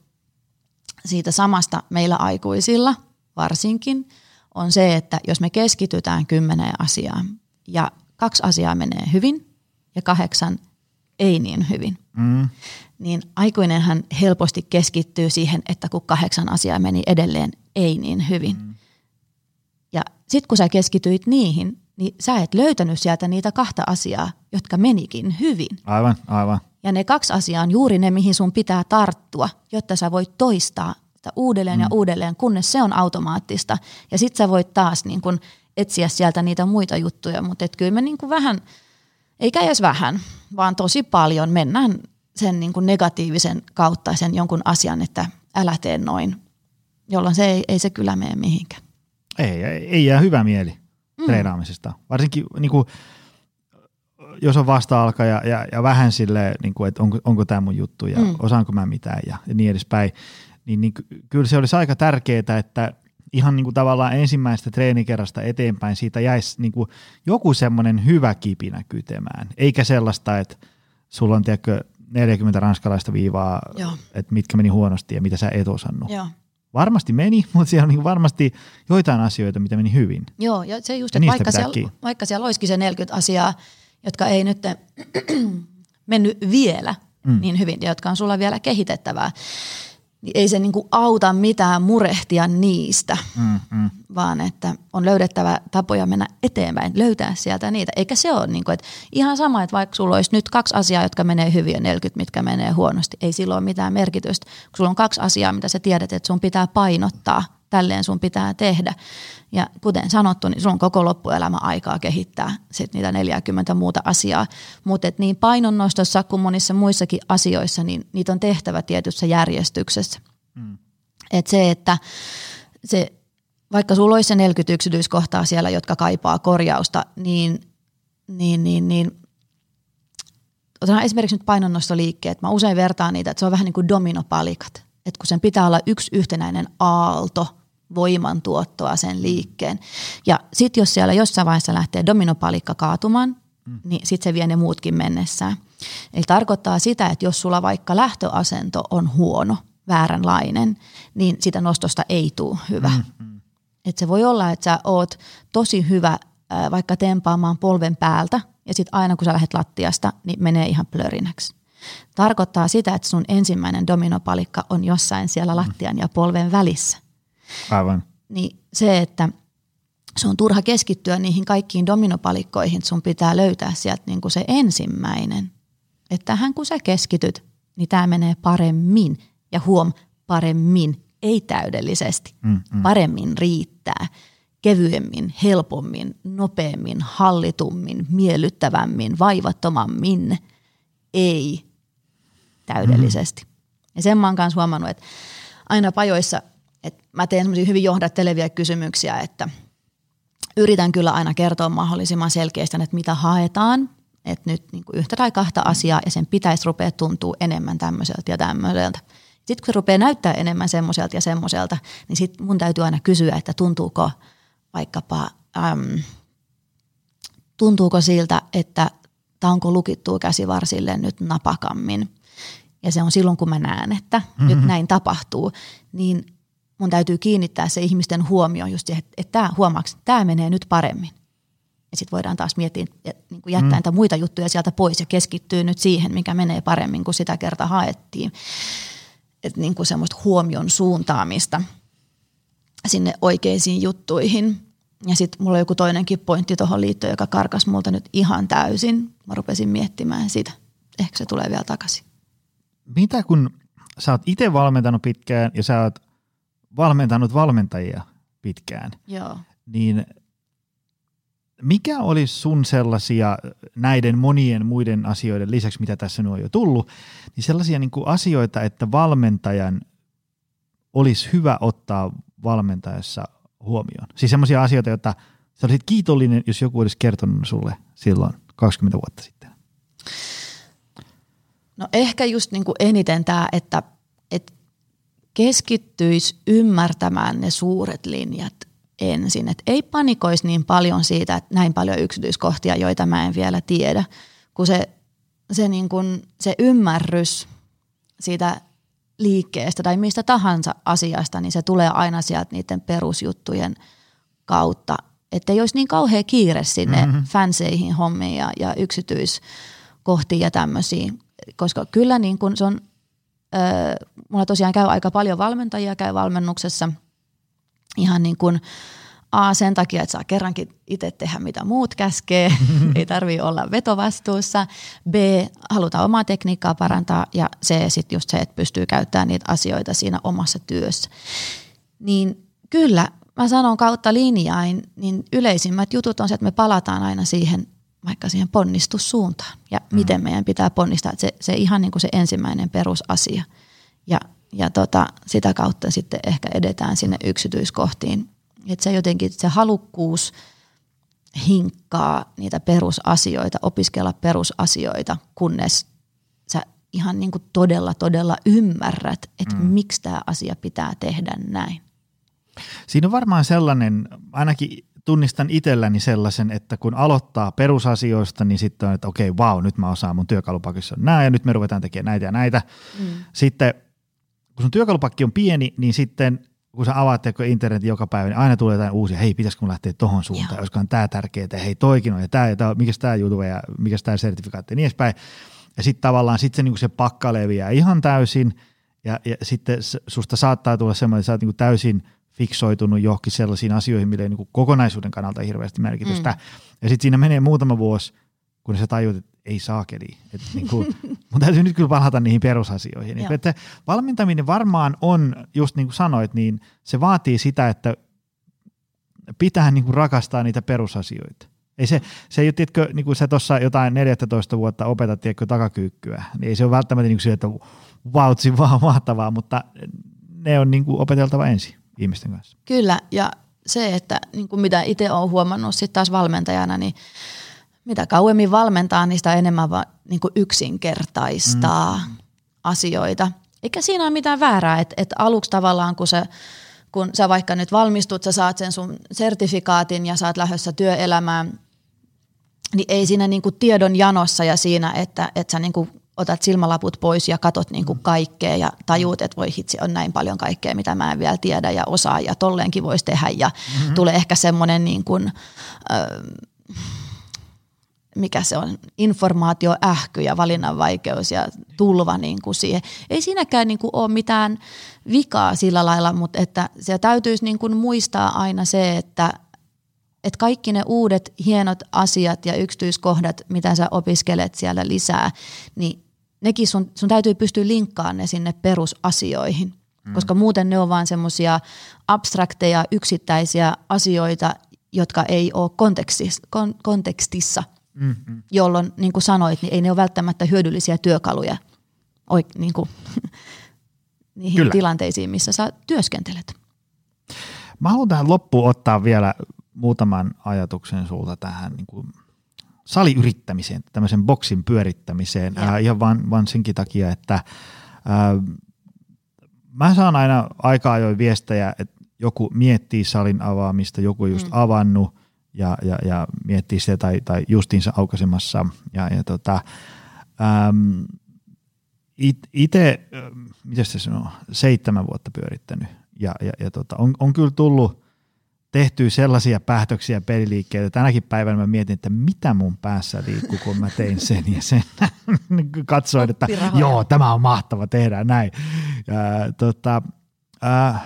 siitä samasta meillä aikuisilla varsinkin on se, että jos me keskitytään kymmeneen asiaan ja kaksi asiaa menee hyvin, ja kahdeksan ei niin hyvin. Mm. Niin aikuinenhan helposti keskittyy siihen, että kun kahdeksan asiaa meni edelleen ei niin hyvin. Mm. Ja sitten kun sä keskityit niihin, niin sä et löytänyt sieltä niitä kahta asiaa, jotka menikin hyvin. Aivan, aivan. Ja ne kaksi asiaa on juuri ne, mihin sun pitää tarttua, jotta sä voit toistaa sitä uudelleen mm. ja uudelleen, kunnes se on automaattista. Ja sitten sä voit taas niin kun etsiä sieltä niitä muita juttuja, mutta kyllä me niin vähän, eikä edes vähän, vaan tosi paljon mennään sen niin kuin negatiivisen kautta sen jonkun asian, että älä tee noin, jolloin se ei, ei se kyllä mene mihinkään. Ei, ei jää hyvä mieli mm. treenaamisesta. Varsinkin niin kuin, jos on vasta ja, ja, ja vähän silleen, niin kuin, että onko, onko tämä mun juttu ja mm. osaanko mä mitään ja, ja niin edespäin, niin, niin kyllä se olisi aika tärkeää, että ihan niin kuin tavallaan ensimmäistä treenikerrasta eteenpäin siitä jäisi niin kuin joku semmoinen hyvä kipinä kytemään, eikä sellaista, että sulla on tiedätkö, 40 ranskalaista viivaa, Joo. että mitkä meni huonosti ja mitä sä et osannut. Joo. Varmasti meni, <laughs> mutta siellä on niin varmasti joitain asioita, mitä meni hyvin. Joo, ja se just, että vaikka siellä, vaikka siellä olisikin se 40 asiaa, jotka ei nyt <clears throat> mennyt vielä mm. niin hyvin ja jotka on sulla vielä kehitettävää, niin ei se niinku auta mitään murehtia niistä, mm, mm. vaan että on löydettävä tapoja mennä eteenpäin, löytää sieltä niitä. Eikä se ole niinku, että ihan sama, että vaikka sulla olisi nyt kaksi asiaa, jotka menee hyvin ja 40, mitkä menee huonosti, ei sillä ole mitään merkitystä. Kun sulla on kaksi asiaa, mitä sä tiedät, että sun pitää painottaa, tälleen sun pitää tehdä. Ja kuten sanottu, niin sulla on koko loppuelämä aikaa kehittää sit niitä 40 muuta asiaa. Mutta niin painonnostossa kuin monissa muissakin asioissa, niin niitä on tehtävä tietyssä järjestyksessä. Mm. Et se, että se, vaikka sulla olisi se 40 yksityiskohtaa siellä, jotka kaipaa korjausta, niin, niin, niin, niin otetaan esimerkiksi nyt painonnostoliikkeet. Mä usein vertaan niitä, että se on vähän niin kuin dominopalikat. Että kun sen pitää olla yksi yhtenäinen aalto – voimantuottoa sen liikkeen. Ja sitten jos siellä jossain vaiheessa lähtee dominopalikka kaatumaan, mm. niin sitten se vie ne muutkin mennessään. Eli tarkoittaa sitä, että jos sulla vaikka lähtöasento on huono, vääränlainen, niin sitä nostosta ei tule hyvä. Mm. Et se voi olla, että sä oot tosi hyvä vaikka tempaamaan polven päältä, ja sitten aina kun sä lähdet lattiasta, niin menee ihan plörinäksi. Tarkoittaa sitä, että sun ensimmäinen dominopalikka on jossain siellä lattian ja polven välissä. Aivan. Niin se, että se on turha keskittyä niihin kaikkiin dominopalikkoihin, sun pitää löytää sieltä niin kuin se ensimmäinen. Että tähän kun sä keskityt, niin tämä menee paremmin. Ja huom, paremmin, ei täydellisesti. Mm, mm. Paremmin riittää. Kevyemmin, helpommin, nopeammin, hallitummin, miellyttävämmin, vaivattomammin. Ei täydellisesti. Mm. Ja sen mä oon kanssa huomannut, että aina pajoissa – et mä teen semmoisia hyvin johdattelevia kysymyksiä, että yritän kyllä aina kertoa mahdollisimman selkeästi, että mitä haetaan, että nyt niin kuin yhtä tai kahta asiaa ja sen pitäisi rupea tuntua enemmän tämmöiseltä ja tämmöiseltä. Sitten kun se rupeaa näyttää enemmän semmoiselta ja semmoiselta, niin sitten mun täytyy aina kysyä, että tuntuuko vaikkapa, äm, tuntuuko siltä, että tanko lukittuu käsivarsille nyt napakammin. Ja se on silloin, kun mä näen, että mm-hmm. nyt näin tapahtuu, niin mun täytyy kiinnittää se ihmisten huomio just siihen, että, että tämä huomaaks, tämä menee nyt paremmin. Ja sitten voidaan taas miettiä, niin kuin jättää mm. muita juttuja sieltä pois ja keskittyä nyt siihen, mikä menee paremmin kuin sitä kerta haettiin. Että niin kuin semmoista huomion suuntaamista sinne oikeisiin juttuihin. Ja sitten mulla on joku toinenkin pointti tuohon liittyen, joka karkas multa nyt ihan täysin. Mä rupesin miettimään sitä. Ehkä se tulee vielä takaisin. Mitä kun sä oot itse valmentanut pitkään ja sä oot valmentanut valmentajia pitkään, Joo. niin mikä olisi sun sellaisia näiden monien muiden asioiden lisäksi, mitä tässä nyt on jo tullut, niin sellaisia niin kuin asioita, että valmentajan olisi hyvä ottaa valmentajassa huomioon? Siis sellaisia asioita, joita sä olisit kiitollinen, jos joku olisi kertonut sulle silloin 20 vuotta sitten. No ehkä just niin kuin eniten tämä, että, että keskittyisi ymmärtämään ne suuret linjat ensin. Et ei panikoisi niin paljon siitä, että näin paljon yksityiskohtia, joita mä en vielä tiedä, kun se, se, niin kun, se ymmärrys siitä liikkeestä tai mistä tahansa asiasta, niin se tulee aina sieltä niiden perusjuttujen kautta. Että ei olisi niin kauhea kiire sinne mm-hmm. fanseihin hommiin ja, ja yksityiskohtiin ja tämmöisiin, koska kyllä niin kun se on mulla tosiaan käy aika paljon valmentajia, käy valmennuksessa ihan niin kuin A sen takia, että saa kerrankin itse tehdä mitä muut käskee, <laughs> ei tarvii olla vetovastuussa. B halutaan omaa tekniikkaa parantaa ja C sitten just se, että pystyy käyttämään niitä asioita siinä omassa työssä. Niin kyllä, mä sanon kautta linjain, niin yleisimmät jutut on se, että me palataan aina siihen vaikka siihen ponnistussuuntaan ja mm. miten meidän pitää ponnistaa. Että se, se ihan niin kuin se ensimmäinen perusasia. Ja, ja tota, sitä kautta sitten ehkä edetään sinne yksityiskohtiin. Että se jotenkin se halukkuus hinkkaa niitä perusasioita, opiskella perusasioita, kunnes sä ihan niin kuin todella, todella ymmärrät, että mm. miksi tämä asia pitää tehdä näin. Siinä on varmaan sellainen, ainakin tunnistan itselläni sellaisen, että kun aloittaa perusasioista, niin sitten on, että okei, okay, vau, nyt mä osaan mun työkalupakissa on nämä ja nyt me ruvetaan tekemään näitä ja näitä. Mm. Sitten kun sun työkalupakki on pieni, niin sitten kun sä avaat internetin joka päivä, niin aina tulee jotain uusia, hei, pitäisikö mun lähteä tohon suuntaan, olisikohan tämä tärkeää, hei, toikin on, ja tämä, ja tämä mikä tämä jutu, ja mikä tämä sertifikaatti, ja niin edespäin. Ja sitten tavallaan sit se, niin se pakka leviää ihan täysin, ja, ja sitten susta saattaa tulla semmoinen, että sä oot niin täysin – fiksoitunut johonkin sellaisiin asioihin, millä ei niin kokonaisuuden kannalta hirveästi merkitystä. Mm. Ja sitten siinä menee muutama vuosi, kun sä tajuut, että ei saakeli. Että niin kuin, <laughs> mun täytyy nyt kyllä palata niihin perusasioihin. Niin, että valmentaminen varmaan on, just niin kuin sanoit, niin se vaatii sitä, että pitää niin kuin rakastaa niitä perusasioita. Ei se, se ei ole, tiedätkö, niin kuin sä tuossa jotain 14 vuotta opetat, tiedätkö, takakyykkyä, niin ei se ole välttämättä niin kuin se, että vautsi vaan mahtavaa, mutta ne on niin kuin opeteltava ensin ihmisten kanssa. Kyllä, ja se, että niin kuin mitä itse olen huomannut sitten taas valmentajana, niin mitä kauemmin valmentaa, niin sitä enemmän va, niin kuin yksinkertaistaa mm. asioita. Eikä siinä ole mitään väärää, että, että aluksi tavallaan kun se kun sä vaikka nyt valmistut, sä saat sen sun sertifikaatin ja saat lähdössä työelämään, niin ei siinä niin kuin tiedon janossa ja siinä, että, että sä niin kuin otat silmälaput pois ja katot niin kuin kaikkea ja tajuut, että voi hitsi, on näin paljon kaikkea, mitä mä en vielä tiedä ja osaa ja tolleenkin voisi tehdä ja mm-hmm. tulee ehkä semmoinen niin kuin, äh, mikä se on, informaatioähky ja valinnanvaikeus ja tulva niin kuin siihen. Ei siinäkään niin kuin ole mitään vikaa sillä lailla, mutta että se täytyisi niin kuin muistaa aina se, että että kaikki ne uudet hienot asiat ja yksityiskohdat, mitä sä opiskelet siellä lisää, niin nekin sun, sun täytyy pystyä linkkaamaan ne sinne perusasioihin, mm. koska muuten ne on vaan semmoisia abstrakteja, yksittäisiä asioita, jotka ei ole kontekstissa, kon, kontekstissa mm-hmm. jolloin niin kuin sanoit, niin ei ne ole välttämättä hyödyllisiä työkaluja oik, niin kuin, <laughs> niihin Kyllä. tilanteisiin, missä sä työskentelet. Mä haluan tähän loppuun ottaa vielä muutaman ajatuksen sulta tähän niin kuin – saliyrittämiseen, tämmöisen boksin pyörittämiseen ää, ihan vaan, vaan senkin takia, että ää, mä saan aina aika ajoin viestejä, että joku miettii salin avaamista, joku on just mm. avannut ja, ja, ja miettii sitä tai, tai justiinsa aukaisemassa ja, ja tota, äm, itse, miten se sanoo, seitsemän vuotta pyörittänyt. Ja, ja, ja tota, on, on kyllä tullut tehtyä sellaisia päätöksiä peliliikkeitä. Tänäkin päivänä mä mietin, että mitä mun päässä liikkuu, kun mä tein sen ja sen. <laughs> Katsoin, että joo, tämä on mahtava, tehdään näin. Ja, tota, äh,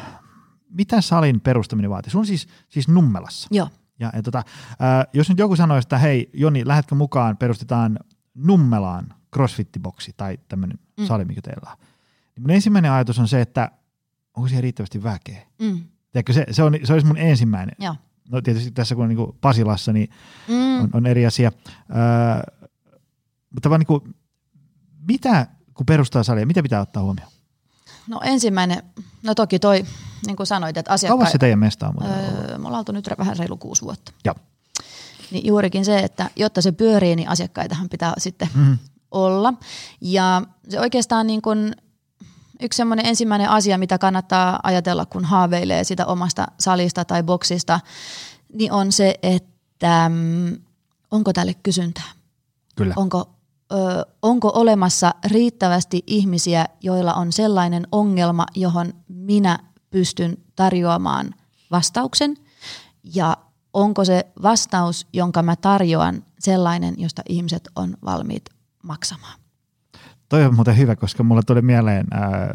mitä salin perustaminen vaatii? Sun siis, siis Nummelassa. Joo. Ja, ja tota, äh, jos nyt joku sanoisi, että hei Joni, lähdetkö mukaan, perustetaan Nummelaan crossfit-boksi tai tämmöinen mm. sali, mikä teillä on. Niin mun ensimmäinen ajatus on se, että onko siihen riittävästi väkeä? Mm Tiedätkö, se, se, on, se olisi mun ensimmäinen. Joo. No tietysti tässä kun on niin Pasilassa, niin mm. on, on eri asia. Öö, mutta vaan niin kuin, mitä, kun perustaa salia, mitä pitää ottaa huomioon? No ensimmäinen, no toki toi, niin kuin sanoit, että asiakkaat... Kauan se teidän mesta on? Öö, me ollaan oltu nyt vähän reilu kuusi vuotta. Joo. Niin juurikin se, että jotta se pyörii, niin asiakkaitahan pitää sitten mm-hmm. olla. Ja se oikeastaan niin kuin yksi semmoinen ensimmäinen asia, mitä kannattaa ajatella, kun haaveilee sitä omasta salista tai boksista, niin on se, että mm, onko tälle kysyntää? Kyllä. Onko, ö, onko olemassa riittävästi ihmisiä, joilla on sellainen ongelma, johon minä pystyn tarjoamaan vastauksen? Ja onko se vastaus, jonka mä tarjoan, sellainen, josta ihmiset on valmiit maksamaan? Toi on muuten hyvä, koska mulle tuli mieleen, ää,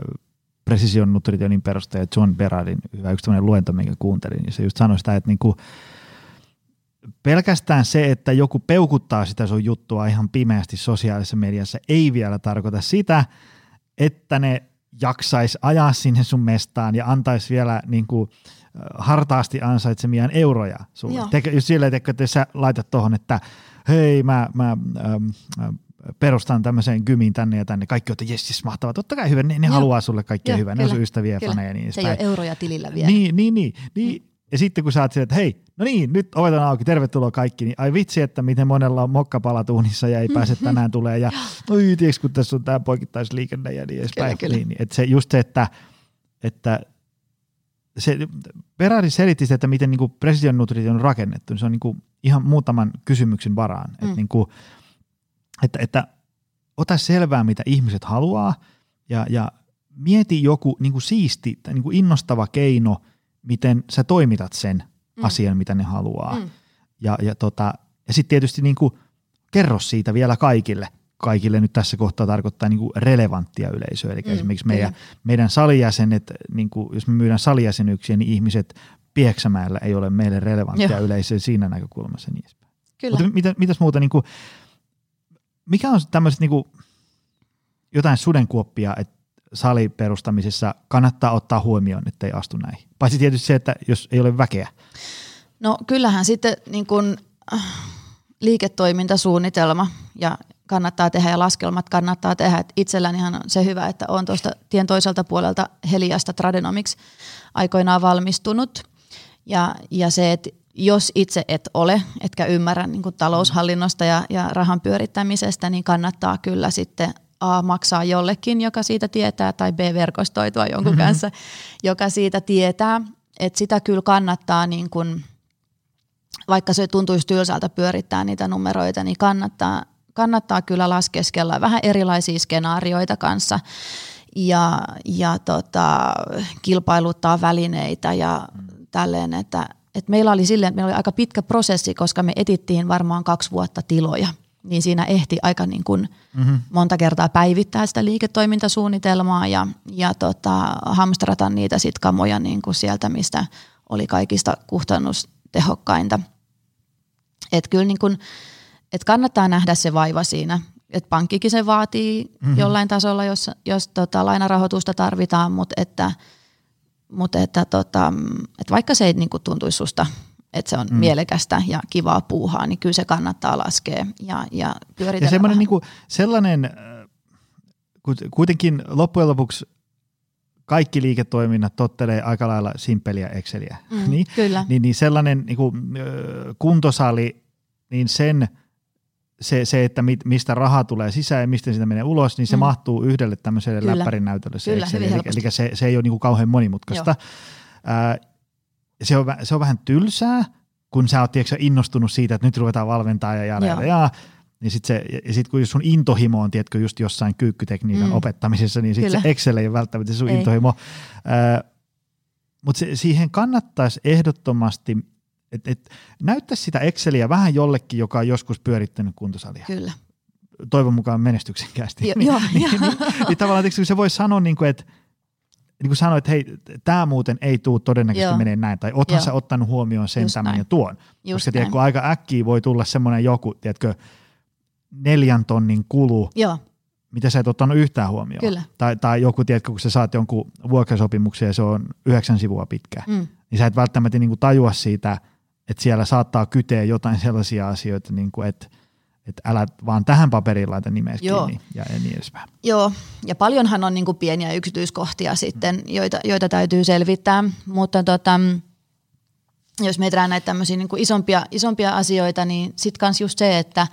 Precision Nutritionin perustaja John Berardin hyvä yksi luento, minkä kuuntelin, niin se just sanoi sitä, että niinku, pelkästään se, että joku peukuttaa sitä sun juttua ihan pimeästi sosiaalisessa mediassa, ei vielä tarkoita sitä, että ne jaksais ajaa sinne sun mestaan ja antaisi vielä niin kuin, hartaasti ansaitsemiaan euroja sulle. Teke, just silleen, että sä laitat tuohon, että hei mä, mä ähm, perustan tämmöiseen gymiin tänne ja tänne. Kaikki on, että jes, jes mahtavaa. Totta kai hyvä, ne, ne haluaa sulle kaikkea hyvää. Ne on ystäviä, kyllä. faneja niin Se ei ole euroja tilillä vielä. Niin, niin, niin. niin. Mm. Ja sitten kun sä oot silleen, että hei, no niin, nyt ovet on auki, tervetuloa kaikki, niin ai vitsi, että miten monella on mokkapalatuunissa ja ei pääse tänään tulee ja <laughs> oi, tiiäks, kun tässä on tämä poikittaisliikenne ja niin edespäin. Kyllä, kyllä. Niin, että se just se, että, että se, Ferrari selitti sitä, että miten niin precision nutrition on rakennettu, niin se on niin kuin ihan muutaman kysymyksen varaan. Mm. Että, niin kuin, että, että ota selvää, mitä ihmiset haluaa ja, ja mieti joku niin kuin siisti tai niin kuin innostava keino, miten sä toimitat sen mm. asian, mitä ne haluaa. Mm. Ja, ja, tota, ja sitten tietysti niin kuin, kerro siitä vielä kaikille – kaikille nyt tässä kohtaa tarkoittaa niin kuin relevanttia yleisöä. Eli mm, esimerkiksi meidän, meidän salijäsenet, niin kuin, jos me myydään salijäsenyksiä, niin ihmiset Pieksämäellä ei ole meille relevanttia Joo. yleisöä siinä näkökulmassa. Niin Kyllä. Mutta mitä, mitäs muuta, niin kuin, mikä on tämmöiset niin jotain sudenkuoppia, että saliperustamisessa kannattaa ottaa huomioon, että ei astu näihin? Paitsi tietysti se, että jos ei ole väkeä. No kyllähän sitten niin kuin, äh, liiketoimintasuunnitelma ja kannattaa tehdä ja laskelmat kannattaa tehdä. Et itsellänihan on se hyvä, että olen tuosta tien toiselta puolelta Heliasta Tradenomics aikoinaan valmistunut. Ja, ja se, että jos itse et ole, etkä ymmärrä niin kuin taloushallinnosta ja, ja rahan pyörittämisestä, niin kannattaa kyllä sitten A maksaa jollekin, joka siitä tietää, tai B verkostoitua jonkun mm-hmm. kanssa, joka siitä tietää. Että sitä kyllä kannattaa, niin kuin, vaikka se tuntuisi tylsältä pyörittää niitä numeroita, niin kannattaa kannattaa kyllä laskeskella vähän erilaisia skenaarioita kanssa ja, ja tota, kilpailuttaa välineitä ja tälleen, että, että meillä oli silleen, että meillä oli aika pitkä prosessi, koska me etittiin varmaan kaksi vuotta tiloja niin siinä ehti aika niin kuin mm-hmm. monta kertaa päivittää sitä liiketoimintasuunnitelmaa ja, ja tota, hamstrata niitä sit kamoja niin kuin sieltä, mistä oli kaikista kustannustehokkainta. Että kyllä niin kuin, että kannattaa nähdä se vaiva siinä, että pankkikin se vaatii mm-hmm. jollain tasolla, jos, jos tota, lainarahoitusta tarvitaan, mutta että, mutta että, tota, että vaikka se ei niin kuin tuntuisi susta, että se on mm. mielekästä ja kivaa puuhaa, niin kyllä se kannattaa laskea ja, ja pyöritellä Ja semmoinen niin kuin, sellainen, äh, kuitenkin loppujen lopuksi kaikki liiketoiminnat tottelee aika lailla simpeliä Exceliä. Mm, <laughs> niin, kyllä. Niin, niin sellainen niin kuin, kuntosali, niin sen – se, se, että mit, mistä raha tulee sisään ja mistä sitä menee ulos, niin se mm. mahtuu yhdelle tämmöiselle Kyllä. läppärin näytölle. Se Kyllä, Excel, eli, eli se, se ei ole niin kuin kauhean monimutkaista. Ää, se, on, se on vähän tylsää, kun sä oot tiedätkö, innostunut siitä, että nyt ruvetaan valmentaa ja ja, ja niin sit se, ja sit kun sun intohimo on tiedätkö, just jossain kyykkytekniikan mm. opettamisessa, niin sitten se Excel ei ole välttämättä sun ei. intohimo. Mutta siihen kannattaisi ehdottomasti et, et, näyttäisi sitä Exceliä vähän jollekin, joka on joskus pyörittänyt kuntosalia. Kyllä. Toivon mukaan menestyksekkäästi. Jo, <laughs> niin, joo, niin, niin, niin, niin tavallaan että se voi sanoa, niin kuin, että niin kuin sanoit, että hei, tämä muuten ei tule todennäköisesti menee näin, tai oothan sä ottanut huomioon sen Just tämän näin. ja tuon. Just Koska tiedätkö, aika äkkiä voi tulla semmoinen joku, tiedätkö, neljän tonnin kulu, Joo. mitä sä et ottanut yhtään huomioon. Kyllä. Tai, tai joku, tiedätkö, kun sä saat jonkun vuokrasopimuksen ja se on yhdeksän sivua pitkä, mm. niin sä et välttämättä niin kuin tajua siitä – että siellä saattaa kyteä jotain sellaisia asioita, niin kuin, että että älä vaan tähän paperiin laita nimeä kiinni ja, niin edespäin. Joo, ja paljonhan on niin kuin pieniä yksityiskohtia sitten, joita, joita täytyy selvittää, mutta tota, jos mietitään näitä tämmöisiä niin kuin isompia, isompia asioita, niin sitten kans just se, että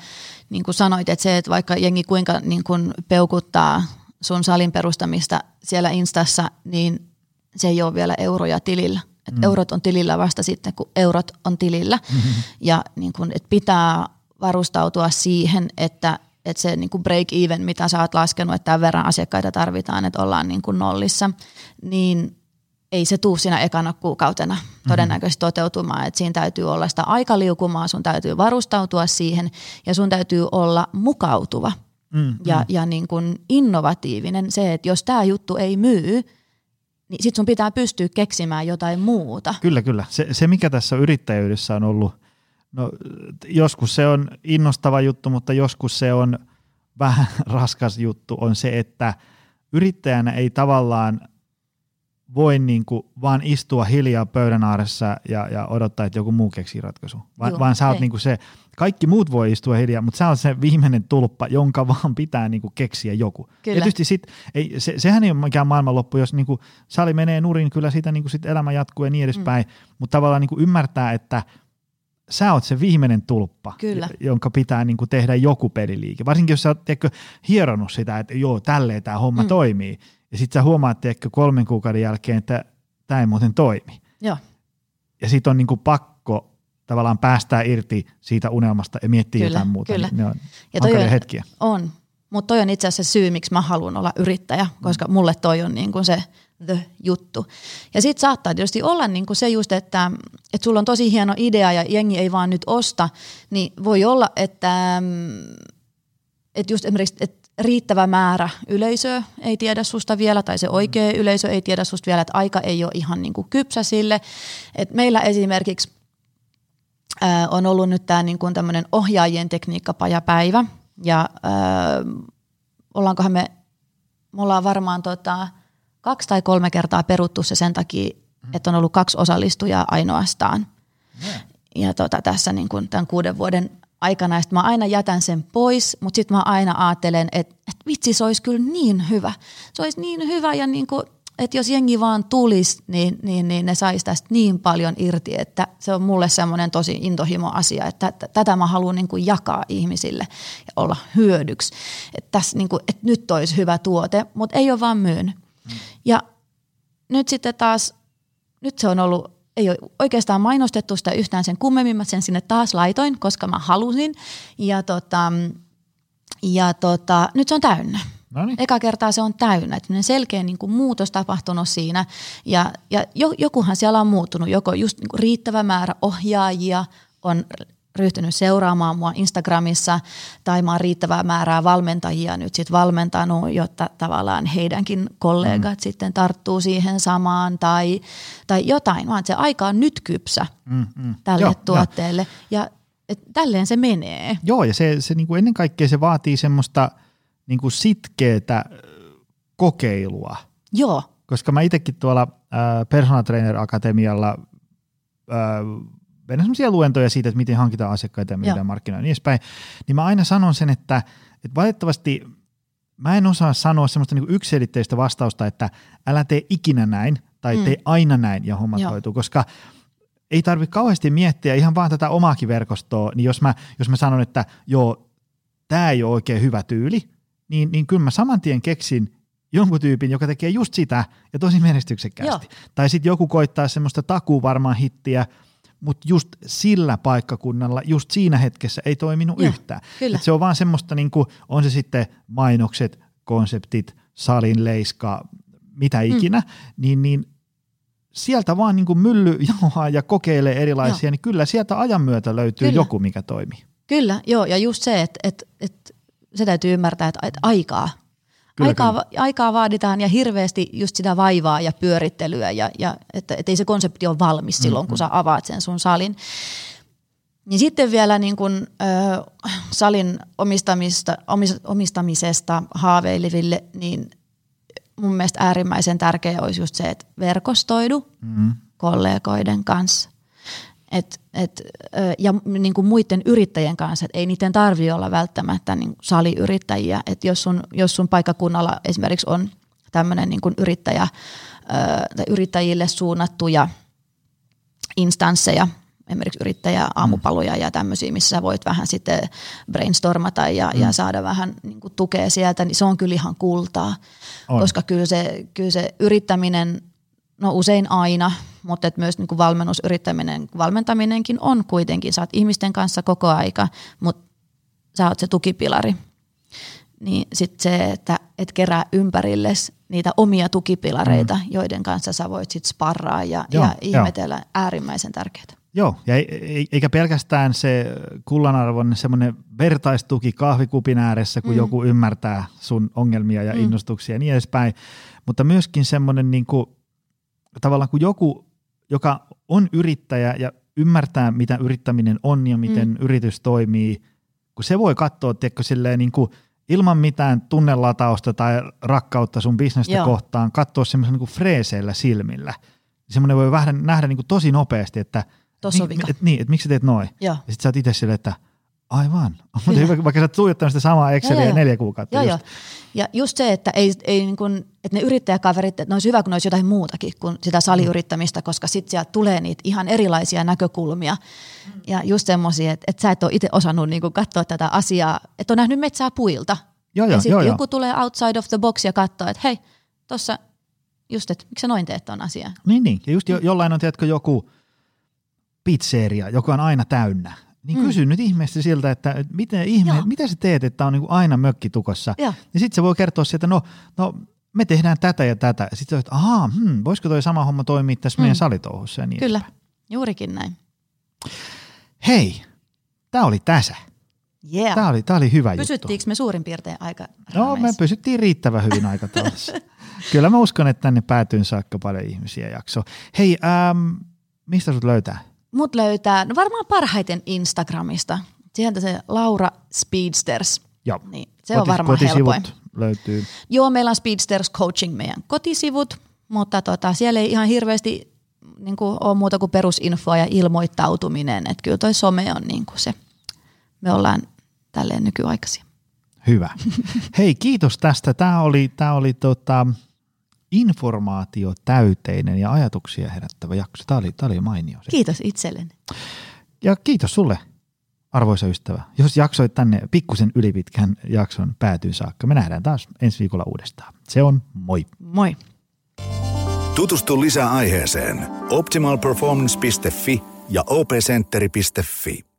niin kuin sanoit, että se, että vaikka jengi kuinka niin kuin peukuttaa sun salin perustamista siellä Instassa, niin se ei ole vielä euroja tilillä. Et mm. Eurot on tilillä vasta sitten, kun eurot on tilillä. Mm-hmm. Ja niin kun, et pitää varustautua siihen, että, että se niin kuin break even, mitä sä oot laskenut, että tämän verran asiakkaita tarvitaan, että ollaan niin kuin nollissa, niin ei se tuu siinä ekana kuukautena mm-hmm. todennäköisesti toteutumaan. Että siinä täytyy olla sitä aikaliukumaa, sun täytyy varustautua siihen ja sun täytyy olla mukautuva mm, ja, mm. ja niin kuin innovatiivinen. Se, että jos tämä juttu ei myy, niin sit sun pitää pystyä keksimään jotain muuta. Kyllä, kyllä. Se, se mikä tässä yrittäjyydessä on ollut, no joskus se on innostava juttu, mutta joskus se on vähän <laughs> raskas juttu, on se, että yrittäjänä ei tavallaan voi niin kuin vaan istua hiljaa pöydän ääressä ja, ja odottaa, että joku muu keksii ratkaisu. Va, Joo, vaan sä oot niin kuin se, kaikki muut voi istua hiljaa, mutta sä oot se viimeinen tulppa, jonka vaan pitää niin kuin keksiä joku. Kyllä. Ja tietysti sit, ei, se, sehän ei ole mikään maailmanloppu, jos niin kuin sali menee nurin, kyllä siitä niin kuin sit elämä jatkuu ja niin edespäin, mm. mutta tavallaan niin kuin ymmärtää, että sä oot se viimeinen tulppa, Kyllä. jonka pitää niin kuin tehdä joku peliliike. Varsinkin jos sä oot tiedätkö, hieronut sitä, että joo, tälleen tämä homma mm. toimii. Ja sitten sä huomaat tiedätkö, kolmen kuukauden jälkeen, että tämä ei muuten toimi. Joo, Ja sitten on niin kuin pakko tavallaan päästää irti siitä unelmasta ja miettiä Kyllä, jotain muuta. kyllä. Niin ne on Ja toi on- hetkiä. on. Mutta toi on itse asiassa se syy, miksi mä haluan olla yrittäjä, koska mulle toi on niinku se the juttu. Ja sitten saattaa tietysti olla niinku se just, että, että sulla on tosi hieno idea ja jengi ei vaan nyt osta, niin voi olla, että, mm, että just esimerkiksi että riittävä määrä yleisöä ei tiedä susta vielä, tai se oikea yleisö ei tiedä susta vielä, että aika ei ole ihan niinku kypsä sille. Et meillä esimerkiksi äh, on ollut nyt tämä niin kuin tämmöinen ohjaajien tekniikkapajapäivä. Ja äh, ollaankohan me, me ollaan varmaan tota, kaksi tai kolme kertaa peruttu se sen takia, että on ollut kaksi osallistujaa ainoastaan. Ja tota, tässä niin kuin tämän kuuden vuoden aikana, ja sit mä aina jätän sen pois, mutta sitten mä aina ajattelen, että, että vitsi, se olisi kyllä niin hyvä. Se olisi niin hyvä ja niin kuin, että jos jengi vaan tulisi, niin, niin, niin ne saisi tästä niin paljon irti, että se on mulle semmoinen tosi intohimo asia, että tätä mä haluan niin kuin jakaa ihmisille ja olla hyödyksi. Että, tässä, niin kuin, että nyt olisi hyvä tuote, mutta ei ole vaan myynyt. Ja nyt sitten taas, nyt se on ollut, ei ole oikeastaan mainostettu sitä yhtään sen kummemmin, mä sen sinne taas laitoin, koska mä halusin. Ja, tota, ja tota, nyt se on täynnä. No niin. Eka kertaa se on täynnä, semmoinen selkeä niin kuin muutos tapahtunut siinä ja, ja jo, jokuhan siellä on muuttunut, joko just niin kuin riittävä määrä ohjaajia on ryhtynyt seuraamaan mua Instagramissa tai mä oon riittävää määrää valmentajia nyt sit valmentanut, jotta tavallaan heidänkin kollegat mm. sitten tarttuu siihen samaan tai, tai jotain, vaan se aika on nyt kypsä Mm, mm. tälle Joo, tuotteelle ja et tälleen se menee. Joo, ja se, se niin kuin ennen kaikkea se vaatii semmoista niin kuin sitkeätä ö, kokeilua. Joo, Koska mä itsekin tuolla äh, Personal Trainer Akatemialla äh, vedän semmoisia luentoja siitä, että miten hankitaan asiakkaita ja myydään Joo. markkinoilla ja niin edespäin, niin mä aina sanon sen, että, että valitettavasti mä en osaa sanoa semmoista niin yksiselitteistä vastausta, että älä tee ikinä näin tai Mm. tee aina näin ja hommat Joo. hoituu, koska ei tarvitse kauheasti miettiä ihan vaan tätä omaakin verkostoa, niin jos mä, jos mä sanon, että joo, tämä ei ole oikein hyvä tyyli, niin, niin kyllä mä saman tien keksin jonkun tyypin, joka tekee just sitä ja tosi menestyksekkäästi. Joo. Tai sitten joku koittaa semmoista takuu varmaan hittiä, mutta just sillä paikkakunnalla, just siinä hetkessä ei toiminut Joo, yhtään. kyllä. Et se on vaan semmoista, niinku, on se sitten mainokset, konseptit, salin leiska, mitä ikinä, mm. niin, niin sieltä vaan niin kuin mylly <laughs> jauhaa ja kokeilee erilaisia, Joo. niin kyllä sieltä ajan myötä löytyy Kyllä. joku, mikä toimii. Kyllä, joo, ja just se, että, että, että se täytyy ymmärtää, että aikaa, Kyllä, aikaa, kyllä. aikaa vaaditaan ja hirveästi just sitä vaivaa ja pyörittelyä, ja, ja että, ei se konsepti ole valmis silloin, kun sä avaat sen sun salin. Niin sitten vielä niin kun, ö, salin omistamista, omis, omistamisesta haaveileville, niin mun mielestä äärimmäisen tärkeää olisi just se, että verkostoidu Mm. kollegoiden kanssa. Et, et, ja niin kuin muiden yrittäjien kanssa, että ei niiden tarvitse olla välttämättä niin saliyrittäjiä. Et jos, sun, jos sun paikkakunnalla esimerkiksi on tämmöinen niin kuin yrittäjä, tai yrittäjille suunnattuja instansseja, esimerkiksi yrittäjä aamupaloja ja tämmöisiä, missä sä voit vähän sitten brainstormata ja, mm. ja saada vähän niin kuin tukea sieltä, niin se on kyllä ihan kultaa. On. Koska kyllä se, kyllä se yrittäminen, no usein aina, mutta et myös niin kuin valmennusyrittäminen, valmentaminenkin on kuitenkin, sä oot ihmisten kanssa koko aika, mutta sä oot se tukipilari. Niin sitten se, että et kerää ympärilles niitä omia tukipilareita, mm. joiden kanssa sä voit sitten sparraa ja, Joo, ja joo. ihmetellä, äärimmäisen tärkeää. Joo, ja ei- ei- eikä pelkästään se kullanarvoinen semmoinen vertaistuki kahvikupin ääressä, kun mm. joku ymmärtää sun ongelmia ja Mm. innostuksia ja niin edespäin, mutta myöskin semmoinen niin kuin tavallaan kun joku, joka on yrittäjä ja ymmärtää, mitä yrittäminen on ja miten mm. yritys toimii, kun se voi katsoa, tiedätkö, silleen niin kuin ilman mitään tunnelatausta tai rakkautta sun bisnestä Joo. kohtaan, katsoa semmoisen niin freeseillä silmillä. Semmoinen voi vähän nähdä niin kuin tosi nopeasti, että, niin, et, niin, että miksi sä teet noin. Ja sitten sä oot itse silleen, että – Aivan. <laughs> Mutta hyvä, vaikka sä oot tuijottanut sitä samaa Exceliä joo, neljä kuukautta. Joo, just. Joo. Ja just se, että, ei, ei niin kun, että ne yrittäjäkaverit, että ne olisi hyvä, kun ne olisi jotain muutakin kuin sitä saliyrittämistä, koska sitten sieltä tulee niitä ihan erilaisia näkökulmia. Ja just semmoisia, että, että sä et ole itse osannut niin katsoa tätä asiaa, että on nähnyt metsää puilta. Joo, joo, ja sitten joku tulee outside of the box ja katsoo, että hei, tuossa just, että miksi sä noin teet tuon asian. Niin, niin. Ja just jo, jollain on, tiedätkö, joku pizzeria, joka on aina täynnä niin mm. kysy nyt ihmeessä siltä, että miten ihme, mitä sä teet, että on niin aina mökkitukossa. Ja, ja sitten se voi kertoa sieltä, no, no me tehdään tätä ja tätä. Sitten että ahaa, hmm, voisiko toi sama homma toimia tässä mm. meidän salitouhussa ja niin Kyllä, edespäin. juurikin näin. Hei, tämä oli tässä. Yeah. Tämä oli, oli hyvä Pysyttiinkö juttu. me suurin piirtein aika No me pysyttiin riittävän hyvin aikataulussa. <laughs> Kyllä mä uskon, että tänne päätyyn saakka paljon ihmisiä jakso. Hei, ähm, mistä sut löytää? Mut löytää no varmaan parhaiten Instagramista. Sieltä se Laura Speedsters. Joo. Niin, se Koti, on varmaan helpoin. löytyy. Joo, meillä on Speedsters Coaching meidän kotisivut, mutta tota, siellä ei ihan hirveästi niin kuin, ole muuta kuin perusinfoa ja ilmoittautuminen. Että kyllä toi some on niin kuin se, me ollaan tälleen nykyaikaisia. Hyvä. <laughs> Hei, kiitos tästä. Tämä oli, tämä oli tota, informaatiotäyteinen ja ajatuksia herättävä jakso. Tämä oli, tämä oli mainio. Kiitos itselleni. Ja kiitos sulle, arvoisa ystävä. Jos jaksoit tänne pikkusen ylipitkän jakson päätyyn saakka, me nähdään taas ensi viikolla uudestaan. Se on moi. Moi. Tutustu lisää aiheeseen optimalperformance.fi ja opcenteri.fi.